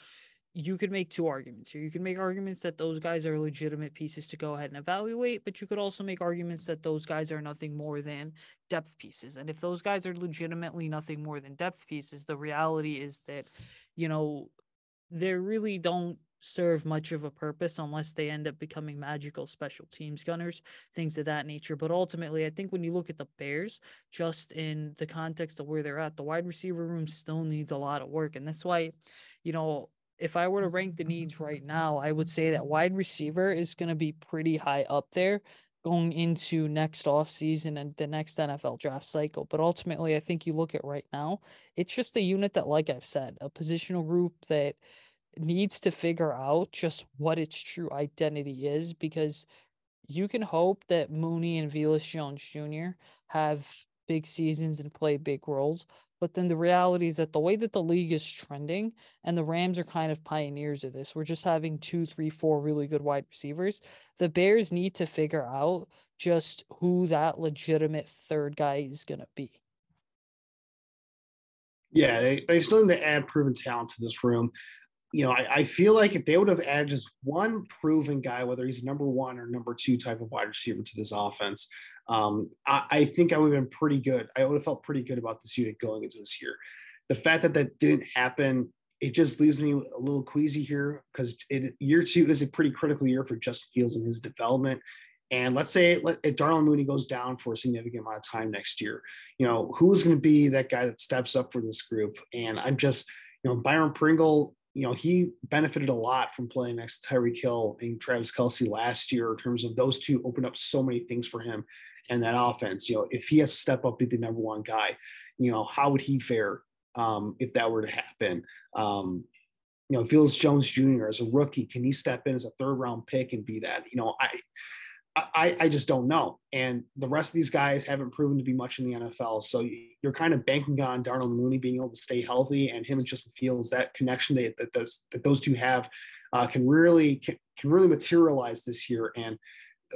you could make two arguments here. You can make arguments that those guys are legitimate pieces to go ahead and evaluate, but you could also make arguments that those guys are nothing more than depth pieces. And if those guys are legitimately nothing more than depth pieces, the reality is that, you know, they really don't serve much of a purpose unless they end up becoming magical special teams gunners, things of that nature. But ultimately, I think when you look at the Bears, just in the context of where they're at, the wide receiver room still needs a lot of work. And that's why, you know, if I were to rank the needs right now, I would say that wide receiver is going to be pretty high up there going into next off season and the next NFL draft cycle. But ultimately, I think you look at right now, it's just a unit that, like I've said, a positional group that needs to figure out just what its true identity is because you can hope that Mooney and Velus Jones Jr. have big seasons and play big roles. But then the reality is that the way that the league is trending, and the Rams are kind of pioneers of this, we're just having two, three, four really good wide receivers. The Bears need to figure out just who that legitimate third guy is going to be. Yeah, they, they still need to add proven talent to this room. You know, I, I feel like if they would have added just one proven guy, whether he's number one or number two type of wide receiver to this offense, um, I, I, think I would have been pretty good. I would have felt pretty good about this unit going into this year. The fact that that didn't happen, it just leaves me a little queasy here because year two is a pretty critical year for Justin Fields and his development. And let's say let, if Darnell Mooney goes down for a significant amount of time next year, you know, who's going to be that guy that steps up for this group? And I'm just, you know, Byron Pringle, you know, he benefited a lot from playing next to Tyreek Hill and Travis Kelce last year in terms of those two opened up so many things for him and that offense. You know, if he has to step up, be the number one guy, you know, how would he fare um, if that were to happen? Um, you know, Velus Jones Jr. as a rookie, can he step in as a third round pick and be that? You know, I, I, I just don't know. And the rest of these guys haven't proven to be much in the NFL. So you're kind of banking on Darnell Mooney being able to stay healthy and him and Justin Fields, that connection that, that those, that those two have uh, can really, can, can really materialize this year. And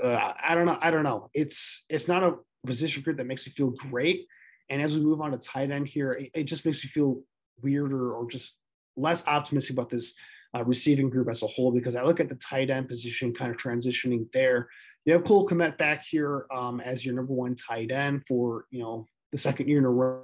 uh, I don't know. I don't know. It's it's not a position group that makes me feel great. And as we move on to tight end here, it, it just makes me feel weirder or just less optimistic about this uh, receiving group as a whole because I look at the tight end position kind of transitioning there. You have Cole Kmet back here um, as your number one tight end for you know the second year in a row.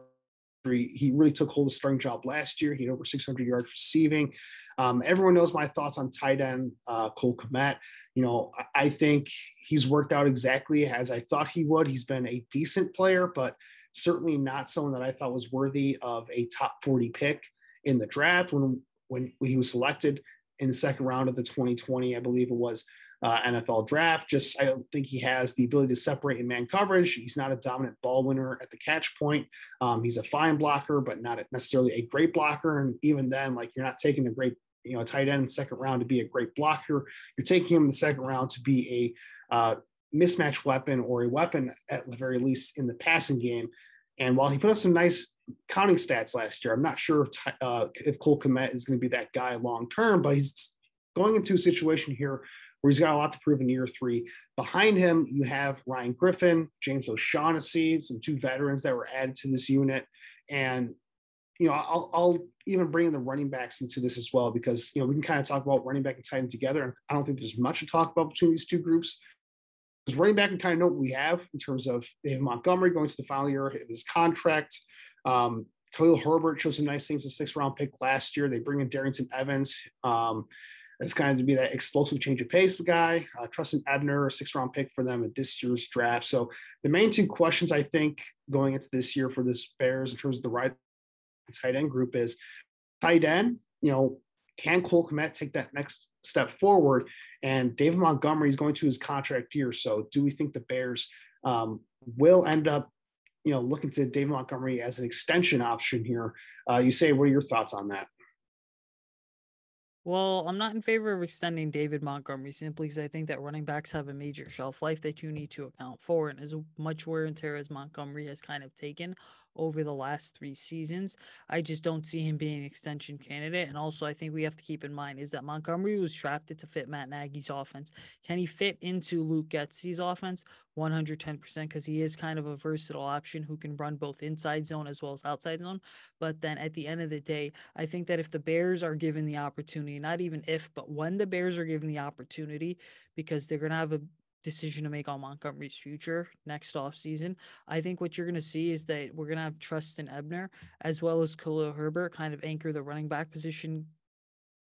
He really took hold of the starting job last year. He had over 600 yards receiving. Um, everyone knows my thoughts on tight end uh, Cole Kmet. You know, I, I think he's worked out exactly as I thought he would. He's been a decent player, but certainly not someone that I thought was worthy of a top 40 pick in the draft when when, when he was selected in the second round of the 2020, I believe it was. Uh, NFL draft. Just I don't think he has the ability to separate in man coverage. He's not a dominant ball winner at the catch point. Um, he's a fine blocker, but not necessarily a great blocker. And even then, like you're not taking a great you know, tight end in second round to be a great blocker. You're taking him in the second round to be a uh, mismatch weapon or a weapon at the very least in the passing game. And while he put up some nice counting stats last year, I'm not sure if, uh, if Cole Kmet is going to be that guy long term, but he's going into a situation here where he's got a lot to prove in year three. Behind him, you have Ryan Griffin, James O'Shaughnessy, some two veterans that were added to this unit. And you know, I'll, I'll even bring in the running backs into this as well because you know we can kind of talk about running back and tight end together. I don't think there's much to talk about between these two groups. Because running back, and kind of know what we have in terms of David Montgomery going to the final year of his contract. Um, Khalil Herbert showed some nice things. A six round pick last year. They bring in Darrynton Evans. Um, it's kind of to be that explosive change of pace guy. Uh, Trestan Ebner, six round pick for them at this year's draft. So the main two questions I think going into this year for this Bears in terms of the right tight end group is tight end, you know, can Cole Kmet take that next step forward? And David Montgomery is going to his contract year. So do we think the Bears um, will end up, you know, looking to David Montgomery as an extension option here? Uh, you say, what are your thoughts on that? Well, I'm not in favor of extending David Montgomery simply because I think that running backs have a major shelf life that you need to account for. And as much wear and tear as Montgomery has kind of taken, over the last three seasons. I just don't see him being an extension candidate. And also, I think we have to keep in mind is that Montgomery was drafted to fit Matt Nagy's offense. Can he fit into Luke Getsy's offense? 110% because he is kind of a versatile option who can run both inside zone as well as outside zone. But then at the end of the day, I think that if the Bears are given the opportunity, not even if, but when the Bears are given the opportunity, because they're going to have a decision to make on Montgomery's future next offseason. I think what you're going to see is that we're going to have Trestan Ebner as well as Khalil Herbert kind of anchor the running back position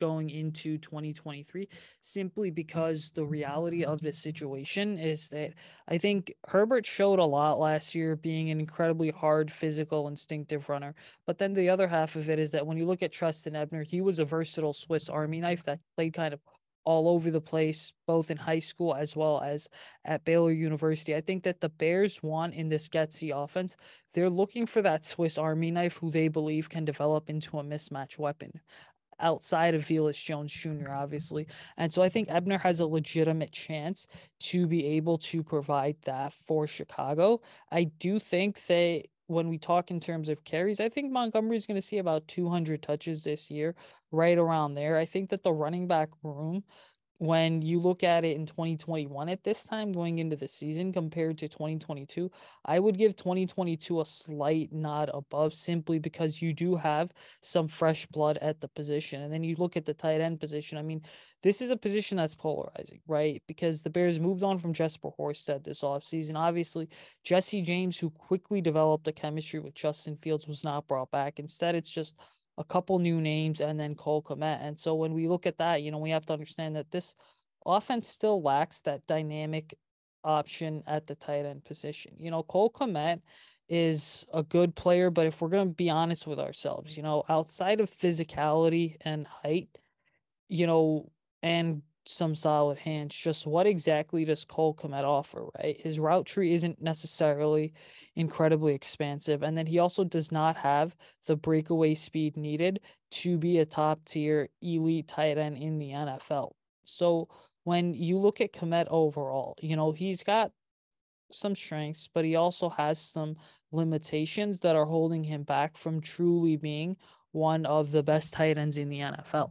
going into 2023 simply because the reality of the situation is that I think Herbert showed a lot last year being an incredibly hard physical instinctive runner but then the other half of it is that when you look at Trestan Ebner he was a versatile Swiss army knife that played kind of all over the place, both in high school as well as at Baylor University. I think that the Bears want in this Getsy offense, they're looking for that Swiss Army knife who they believe can develop into a mismatch weapon outside of Velus Jones Jr., obviously. And so I think Ebner has a legitimate chance to be able to provide that for Chicago. I do think that when we talk in terms of carries, I think Montgomery is going to see about 200 touches this year, right around there. I think that the running back room when you look at it in 2021 at this time going into the season compared to 2022, I would give 2022 a slight nod above simply because you do have some fresh blood at the position. And then you look at the tight end position. I mean, this is a position that's polarizing, right? Because the Bears moved on from Jesper Horsted this offseason. Obviously, Jesse James, who quickly developed a chemistry with Justin Fields, was not brought back. Instead, it's just a couple new names and then Cole Kmet. And so when we look at that, you know, we have to understand that this offense still lacks that dynamic option at the tight end position. You know, Cole Kmet is a good player, but if we're going to be honest with ourselves, you know, outside of physicality and height, you know, and some solid hands. Just what exactly does Cole Kmet offer, right? His route tree isn't necessarily incredibly expansive. And then he also does not have the breakaway speed needed to be a top tier elite tight end in the NFL. So when you look at Kmet overall, you know, he's got some strengths, but he also has some limitations that are holding him back from truly being one of the best tight ends in the NFL.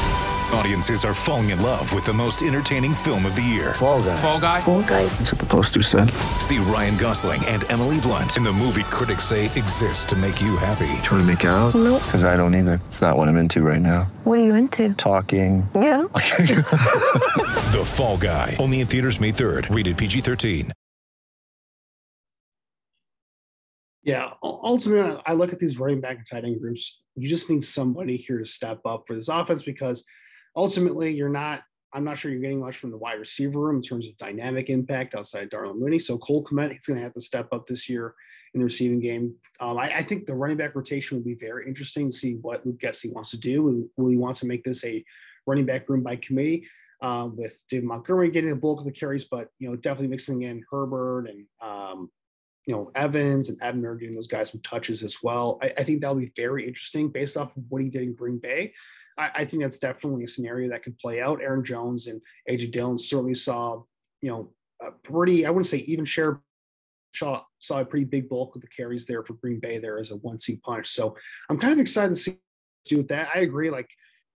Audiences are falling in love with the most entertaining film of the year. Fall Guy. Fall Guy. Fall Guy. That's what the poster said. See Ryan Gosling and Emily Blunt in the movie critics say exists to make you happy. Trying to make it out? Nope. Because I don't either. It's not what I'm into right now. What are you into? Talking. Yeah. the Fall Guy. Only in theaters May 3rd. Rated PG 13. Yeah, ultimately, I look at these running back and tight end groups. You just need somebody here to step up for this offense because ultimately, you're not. I'm not sure you're getting much from the wide receiver room in terms of dynamic impact outside Darnell Mooney. So Cole Kmet, he's going to have to step up this year in the receiving game. Um, I, I, think the running back rotation will be very interesting to see what Luke Getsy wants to do. Will he want to make this a running back room by committee? Um, with David Montgomery getting the bulk of the carries, but you know definitely mixing in Herbert and um, you know, Evans and Ebner getting those guys some touches as well. I, I think that'll be very interesting based off of what he did in Green Bay. I, I, think that's definitely a scenario that could play out. Aaron Jones and AJ Dillon certainly saw, you know, a pretty, I wouldn't say even share saw, saw a pretty big bulk of the carries there for Green Bay there as a one seat punch. So I'm kind of excited to see do with that. I agree. Like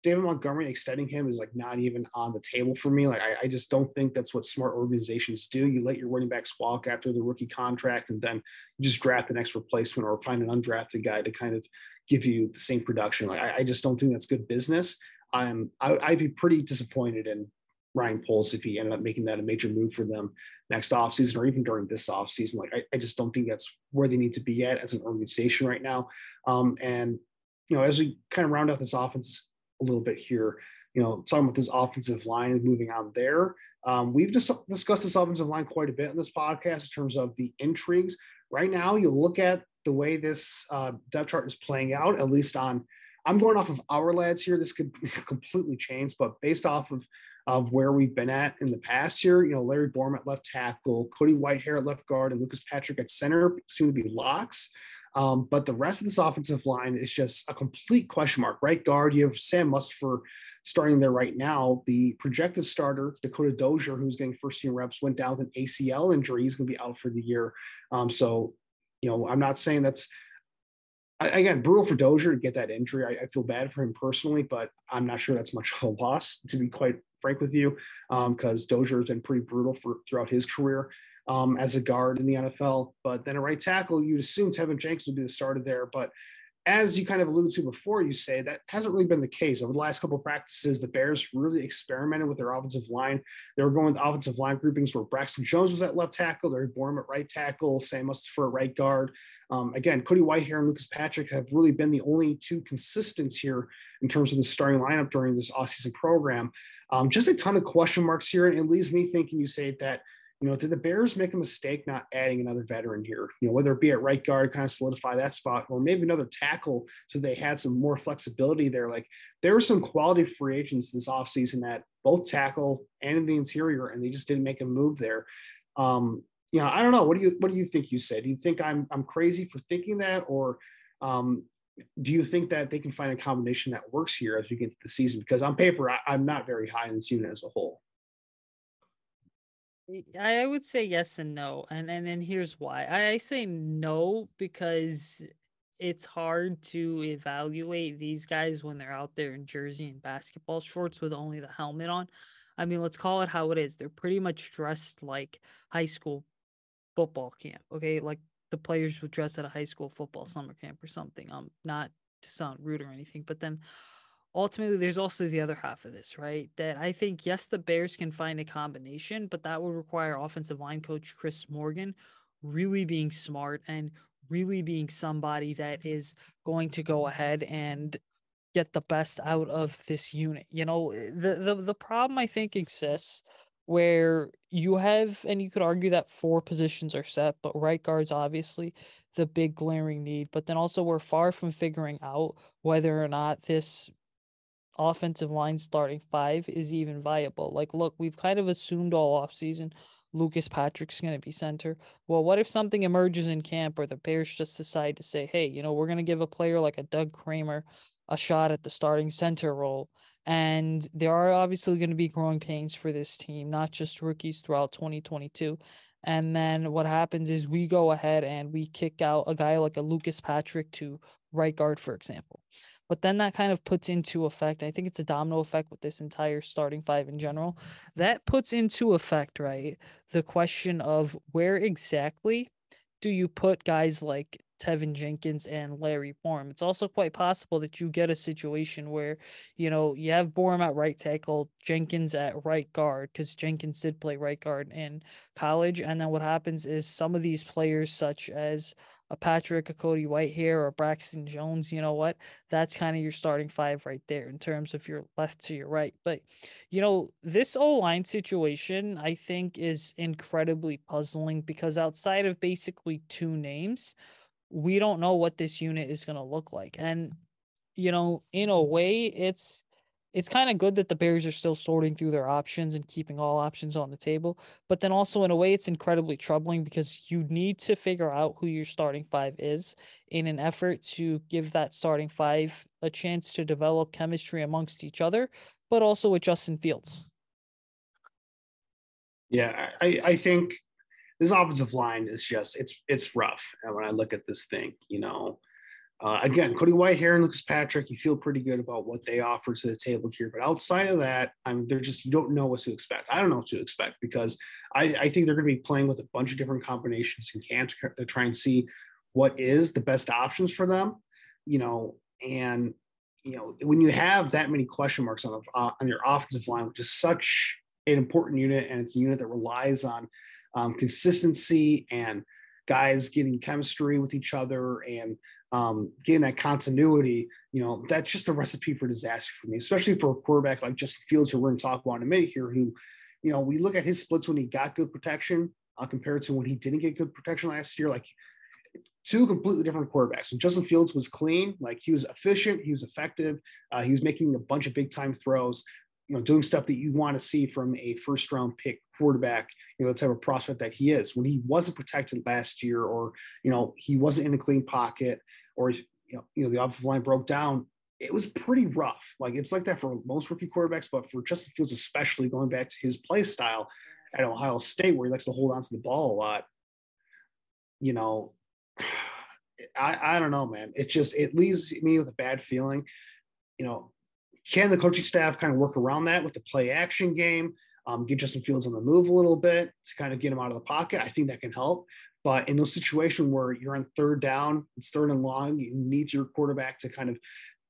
David Montgomery extending him is like not even on the table for me. Like I, I, just don't think that's what smart organizations do. You let your running backs walk after the rookie contract, and then you just draft the next replacement or find an undrafted guy to kind of give you the same production. Like I, I just don't think that's good business. I'm I, I'd be pretty disappointed in Ryan Poles if he ended up making that a major move for them next offseason or even during this offseason. Like I, I just don't think that's where they need to be at as an organization right now. Um, and you know, as we kind of round out this offense a little bit here. You know, talking about this offensive line and moving on there. Um, we've just discussed this offensive line quite a bit in this podcast in terms of the intrigues. Right now, you look at the way this uh, depth chart is playing out, at least on, I'm going off of our lads here. This could completely change, but based off of of where we've been at in the past year. You know, Larry Borom at left tackle, Cody Whitehair at left guard, and Lucas Patrick at center seem to be locks. Um, but the rest of this offensive line is just a complete question mark. Right guard, you have Sam Mustipher starting there right now. The projected starter, Dakota Dozier, who's getting first team reps, went down with an ACL injury. He's going to be out for the year. Um, so, you know, I'm not saying that's again brutal for Dozier to get that injury. I, I, feel bad for him personally, but I'm not sure that's much of a loss to be quite frank with you, because um, Dozier has been pretty brutal for throughout his career um, as a guard in the NFL. But then a right tackle, you'd assume Teven Jenkins would be the starter there. But as you kind of alluded to before, you say that hasn't really been the case. Over the last couple practices, the Bears really experimented with their offensive line. They were going with offensive line groupings where Braxton Jones was at left tackle, they Larry Borom at right tackle, Sam Mustipher at right guard. Um, again, Cody Whitehair and Lucas Patrick have really been the only two consistents here in terms of the starting lineup during this offseason program. Um, just a ton of question marks here, and it leaves me thinking you say that you know, did the Bears make a mistake not adding another veteran here? You know, whether it be at right guard, kind of solidify that spot, or maybe another tackle so they had some more flexibility there. Like there were some quality free agents this offseason at both tackle and in the interior, and they just didn't make a move there. Um, you know, I don't know. What do you what do you think you said? Do you think I'm I'm crazy for thinking that, or um, do you think that they can find a combination that works here as we get to the season? Because on paper, I, I'm not very high in this unit as a whole. I would say yes and no, and and then here's why. I, say no because it's hard to evaluate these guys when they're out there in jersey and basketball shorts with only the helmet on. I mean, let's call it how it is. They're pretty much dressed like high school football camp. Okay, like the players would dress at a high school football summer camp or something. Um, not to sound rude or anything, but then ultimately there's also the other half of this, right? That I think yes, the Bears can find a combination, but that would require offensive line coach Chris Morgan really being smart and really being somebody that is going to go ahead and get the best out of this unit. You know, eh, the the the problem I think exists where you have and you could argue that four positions are set, but right guards obviously the big glaring need, but then also we're far from figuring out whether or not this offensive line starting five is even viable. Like, look, we've kind of assumed all offseason Lucas Patrick's going to be center. Well, what if something emerges in camp or the Bears just decide to say, hey, you know, we're going to give a player like a Doug Kramer a shot at the starting center role? And there are obviously going to be growing pains for this team, not just rookies throughout 2022. And then what happens is we go ahead and we kick out a guy like a Lucas Patrick to right guard, for example. But then that kind of puts into effect, I think it's a domino effect with this entire starting five in general. That puts into effect, right, the question of where exactly do you put guys like Teven Jenkins and Larry Borom. It's also quite possible that you get a situation where, you know, you have Borom at right tackle, Jenkins at right guard, because Jenkins did play right guard in college. And then what happens is some of these players, such as a Patrick, a Cody Whitehair, or Braxton Jones, you know what? That's kind of your starting five right there in terms of your left to your right. But, you know, this O line situation, I think, is incredibly puzzling because outside of basically two names, we don't know what this unit is going to look like. And, you know, in a mm-hmm. way, it's it's kind of good that the Bears are still sorting through their options and keeping all options on the table. But then also, in a way, it's incredibly troubling because you need to figure out who your starting five is in an effort to give that starting five a chance to develop chemistry amongst each other, but also with Justin Fields. Yeah, I, I think this offensive line is just it's it's rough. And when I look at this thing, you know, uh, again, Cody Whitehair and Lucas Patrick, you feel pretty good about what they offer to the table here. But outside of that, I mean, they're just, you don't know what to expect. I don't know what to expect because I, I think they're going to be playing with a bunch of different combinations and can to, to try and see what is the best options for them, you know, and, you know, when you have that many question marks on, the, uh, on your offensive line, which is such an important unit and it's a unit that relies on um, consistency and guys getting chemistry with each other and um, getting that continuity, you know, that's just a recipe for disaster for me, especially for a quarterback like Justin Fields, who we're going to talk about in a minute here, who, you know, we look at his splits when he got good protection uh, compared to when he didn't get good protection last year, like two completely different quarterbacks. And Justin Fields was clean, like he was efficient, he was effective, uh, he was making a bunch of big time throws. You know, doing stuff that you want to see from a first round pick quarterback, you know, the type of prospect that he is. When he wasn't protected last year, or you know, he wasn't in a clean pocket, or you know, you know, the offensive line broke down. It was pretty rough. Like it's like that for most rookie quarterbacks, but for Justin Fields, especially going back to his play style at Ohio State, where he likes to hold on to the ball a lot. You know, I, I don't know, man. It just it leaves me with a bad feeling. You know, can the coaching staff kind of work around that with the play action game? Um, get Justin Fields on the move a little bit to kind of get him out of the pocket. I think that can help. But in those situations where you're on third down, it's third and long, you need your quarterback to kind of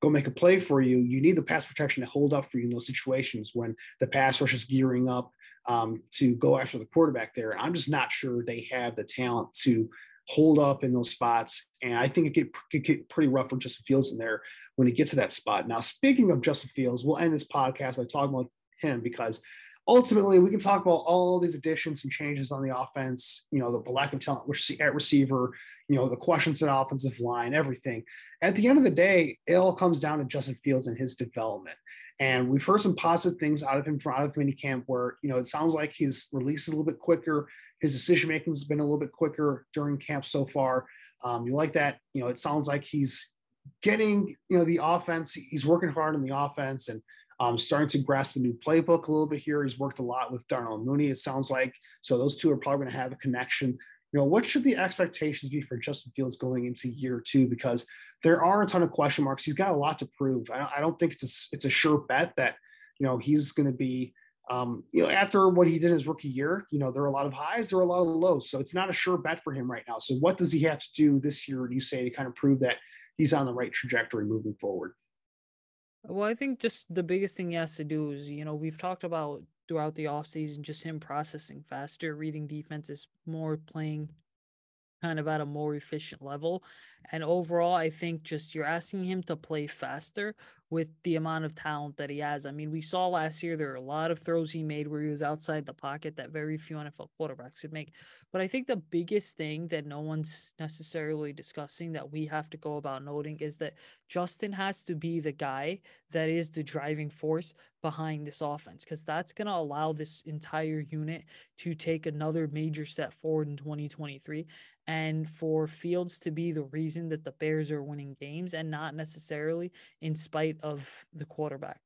go make a play for you. You need the pass protection to hold up for you in those situations when the pass rush is gearing up um, to go after the quarterback there. I'm just not sure they have the talent to hold up in those spots. And I think it could, could get pretty rough for Justin Fields in there when he gets to that spot. Now, speaking of Justin Fields, we'll end this podcast by talking about him because ultimately we can talk about all these additions and changes on the offense, you know, the lack of talent at receiver, you know, the questions at offensive line, everything. At the end of the day, it all comes down to Justin Fields and his development. And we've heard some positive things out of him from out of mini camp where, you know, it sounds like his release is a little bit quicker. His decision making has been a little bit quicker during camp so far. Um, you like that? You know, it sounds like he's getting, you know, the offense. He's working hard on the offense and um, starting to grasp the new playbook a little bit here. He's worked a lot with Darnell Mooney, it sounds like. So those two are probably going to have a connection. You know, what should the expectations be for Justin Fields going into year two? Because there are a ton of question marks. He's got a lot to prove. I don't, I don't think it's a, it's a sure bet that, you know, he's going to be, um, you know, after what he did in his rookie year, you know, there are a lot of highs, there are a lot of lows. So it's not a sure bet for him right now. So what does he have to do this year, do you say, to kind of prove that he's on the right trajectory moving forward? Well, I think just the biggest thing he has to do is, you know, we've talked about throughout the offseason, just him processing faster, reading defenses more, playing kind of at a more efficient level. And overall, I think just you're asking him to play faster with the amount of talent that he has. I mean, we saw last year there are a lot of throws he made where he was outside the pocket that very few NFL quarterbacks could make. But I think the biggest thing that no one's necessarily discussing that we have to go about noting is that Justin has to be the guy that is the driving force behind this offense because that's going to allow this entire unit to take another major step forward in 2023 and for Fields to be the reason that the Bears are winning games and not necessarily in spite of the quarterback.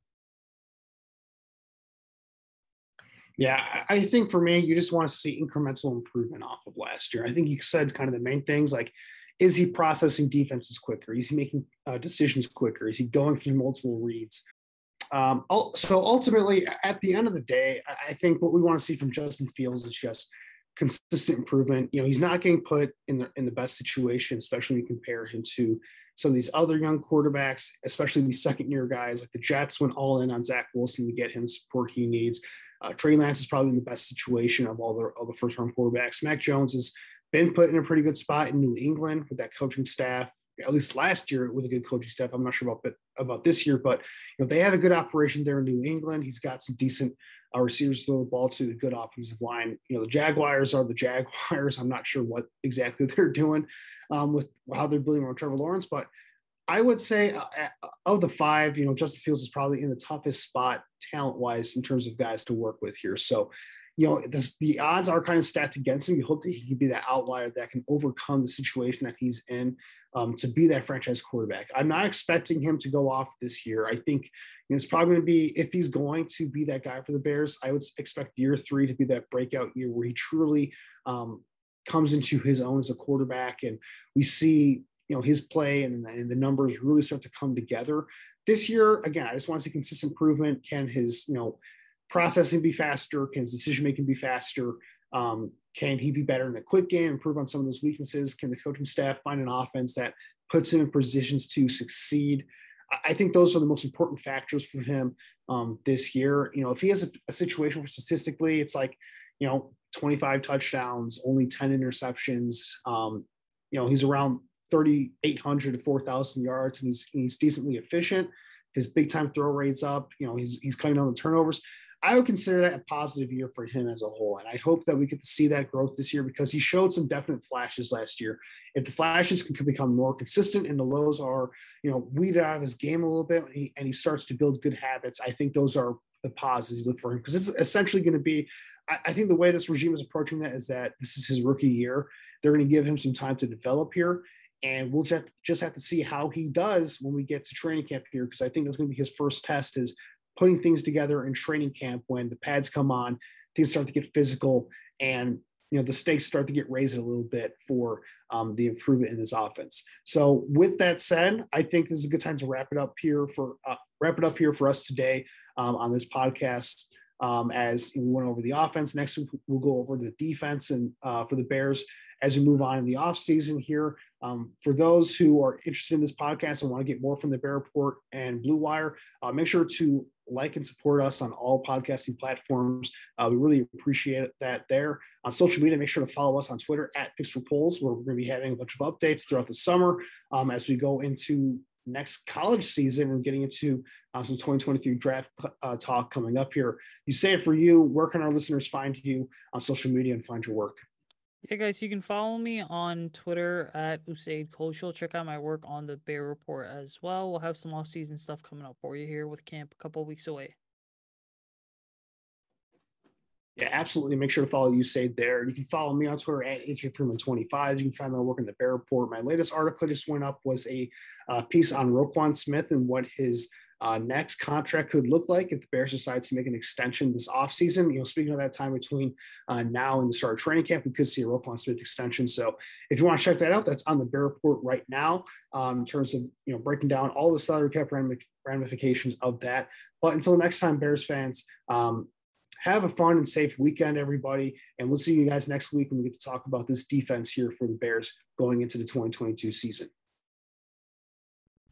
Yeah, I think for me, you just want to see incremental improvement off of last year. I think you said kind of the main things like, is he processing defenses quicker? Is he making uh, decisions quicker? Is he going through multiple reads? Um, so ultimately, at the end of the day, I think what we want to see from Justin Fields is just consistent improvement. You know, he's not getting put in the in the best situation, especially when you compare him to some of these other young quarterbacks, especially these second year guys. Like the Jets went all in on Zach Wilson to get him the support he needs. Uh, Trey Lance is probably in the best situation of all the of the first round quarterbacks. Mac Jones has been put in a pretty good spot in New England with that coaching staff. At least last year with a good coaching staff. I'm not sure about about this year, but you know they have a good operation there in New England. He's got some decent our receivers throw the ball to a good offensive line. You know, the Jaguars are the Jaguars. I'm not sure what exactly they're doing um, with how they're building on Trevor Lawrence, but I would say uh, uh, of the five, you know, Justin Fields is probably in the toughest spot talent wise in terms of guys to work with here. So, you know, this, the odds are kind of stacked against him. You hope that he can be that outlier that can overcome the situation that he's in um, to be that franchise quarterback. I'm not expecting him to go off this year. I think you know, it's probably going to be if he's going to be that guy for the Bears. I would expect year three to be that breakout year where he truly um, comes into his own as a quarterback, and we see you know his play and, and the numbers really start to come together. This year, again, I just want to see consistent improvement. Can his you know processing be faster? Can his decision making be faster? Um, can he be better in the quick game, improve on some of those weaknesses? Can the coaching staff find an offense that puts him in positions to succeed? I think those are the most important factors for him um, this year. You know, if he has a, a, situation where statistically it's like, you know, 25 touchdowns, only 10 interceptions, um, you know, he's around 3,800 to 4,000 yards and he's, he's decently efficient. His big time throw rates up, you know, he's, he's cutting down the turnovers. I would consider that a positive year for him as a whole. And I hope that we get to see that growth this year because he showed some definite flashes last year. If the flashes can, become more consistent and the lows are, you know, weeded out of his game a little bit and he, and he starts to build good habits, I think those are the positives you look for him because it's essentially going to be. I, I think the way this regime is approaching that is that this is his rookie year. They're going to give him some time to develop here, and we'll just just have to see how he does when we get to training camp here because I think that's going to be his first test is putting things together in training camp when the pads come on, things start to get physical, and you know the stakes start to get raised a little bit for um, the improvement in this offense. So with that said, I think this is a good time to wrap it up here for uh, wrap it up here for us today um, on this podcast. Um, as we went over the offense, next week we'll go over the defense and uh, for the Bears as we move on in the off season here. Um, for those who are interested in this podcast and want to get more from the Bear Report and Blue Wire, uh, make sure to like and support us on all podcasting platforms. Uh, we really appreciate that there. On social media, make sure to follow us on Twitter at for Poles, where we're going to be having a bunch of updates throughout the summer um, as we go into next college season and getting into um, some 2023 draft uh, talk coming up here. Usaid for you. Where can our listeners find you on social media and find your work? Yeah, guys, you can follow me on Twitter at Usaid Koshal. Check out my work on the Bear Report as well. We'll have some off-season stuff coming up for you here with camp a couple weeks away. Yeah, absolutely. Make sure to follow Usaid there. You can follow me on Twitter at HFreeman25. You can find my work in the Bear Report. My latest article just went up was a uh, piece on Roquan Smith and what his uh, next contract could look like if the Bears decide to make an extension this offseason. You know, speaking of that time between uh, now and the start of training camp, we could see a Roquan Smith extension. So if you want to check that out, that's on the Bear Report right now um, in terms of, you know, breaking down all the salary cap ramifications of that. But until next time, Bears fans, um, have a fun and safe weekend, everybody. And we'll see you guys next week when we get to talk about this defense here for the Bears going into the 2022 season.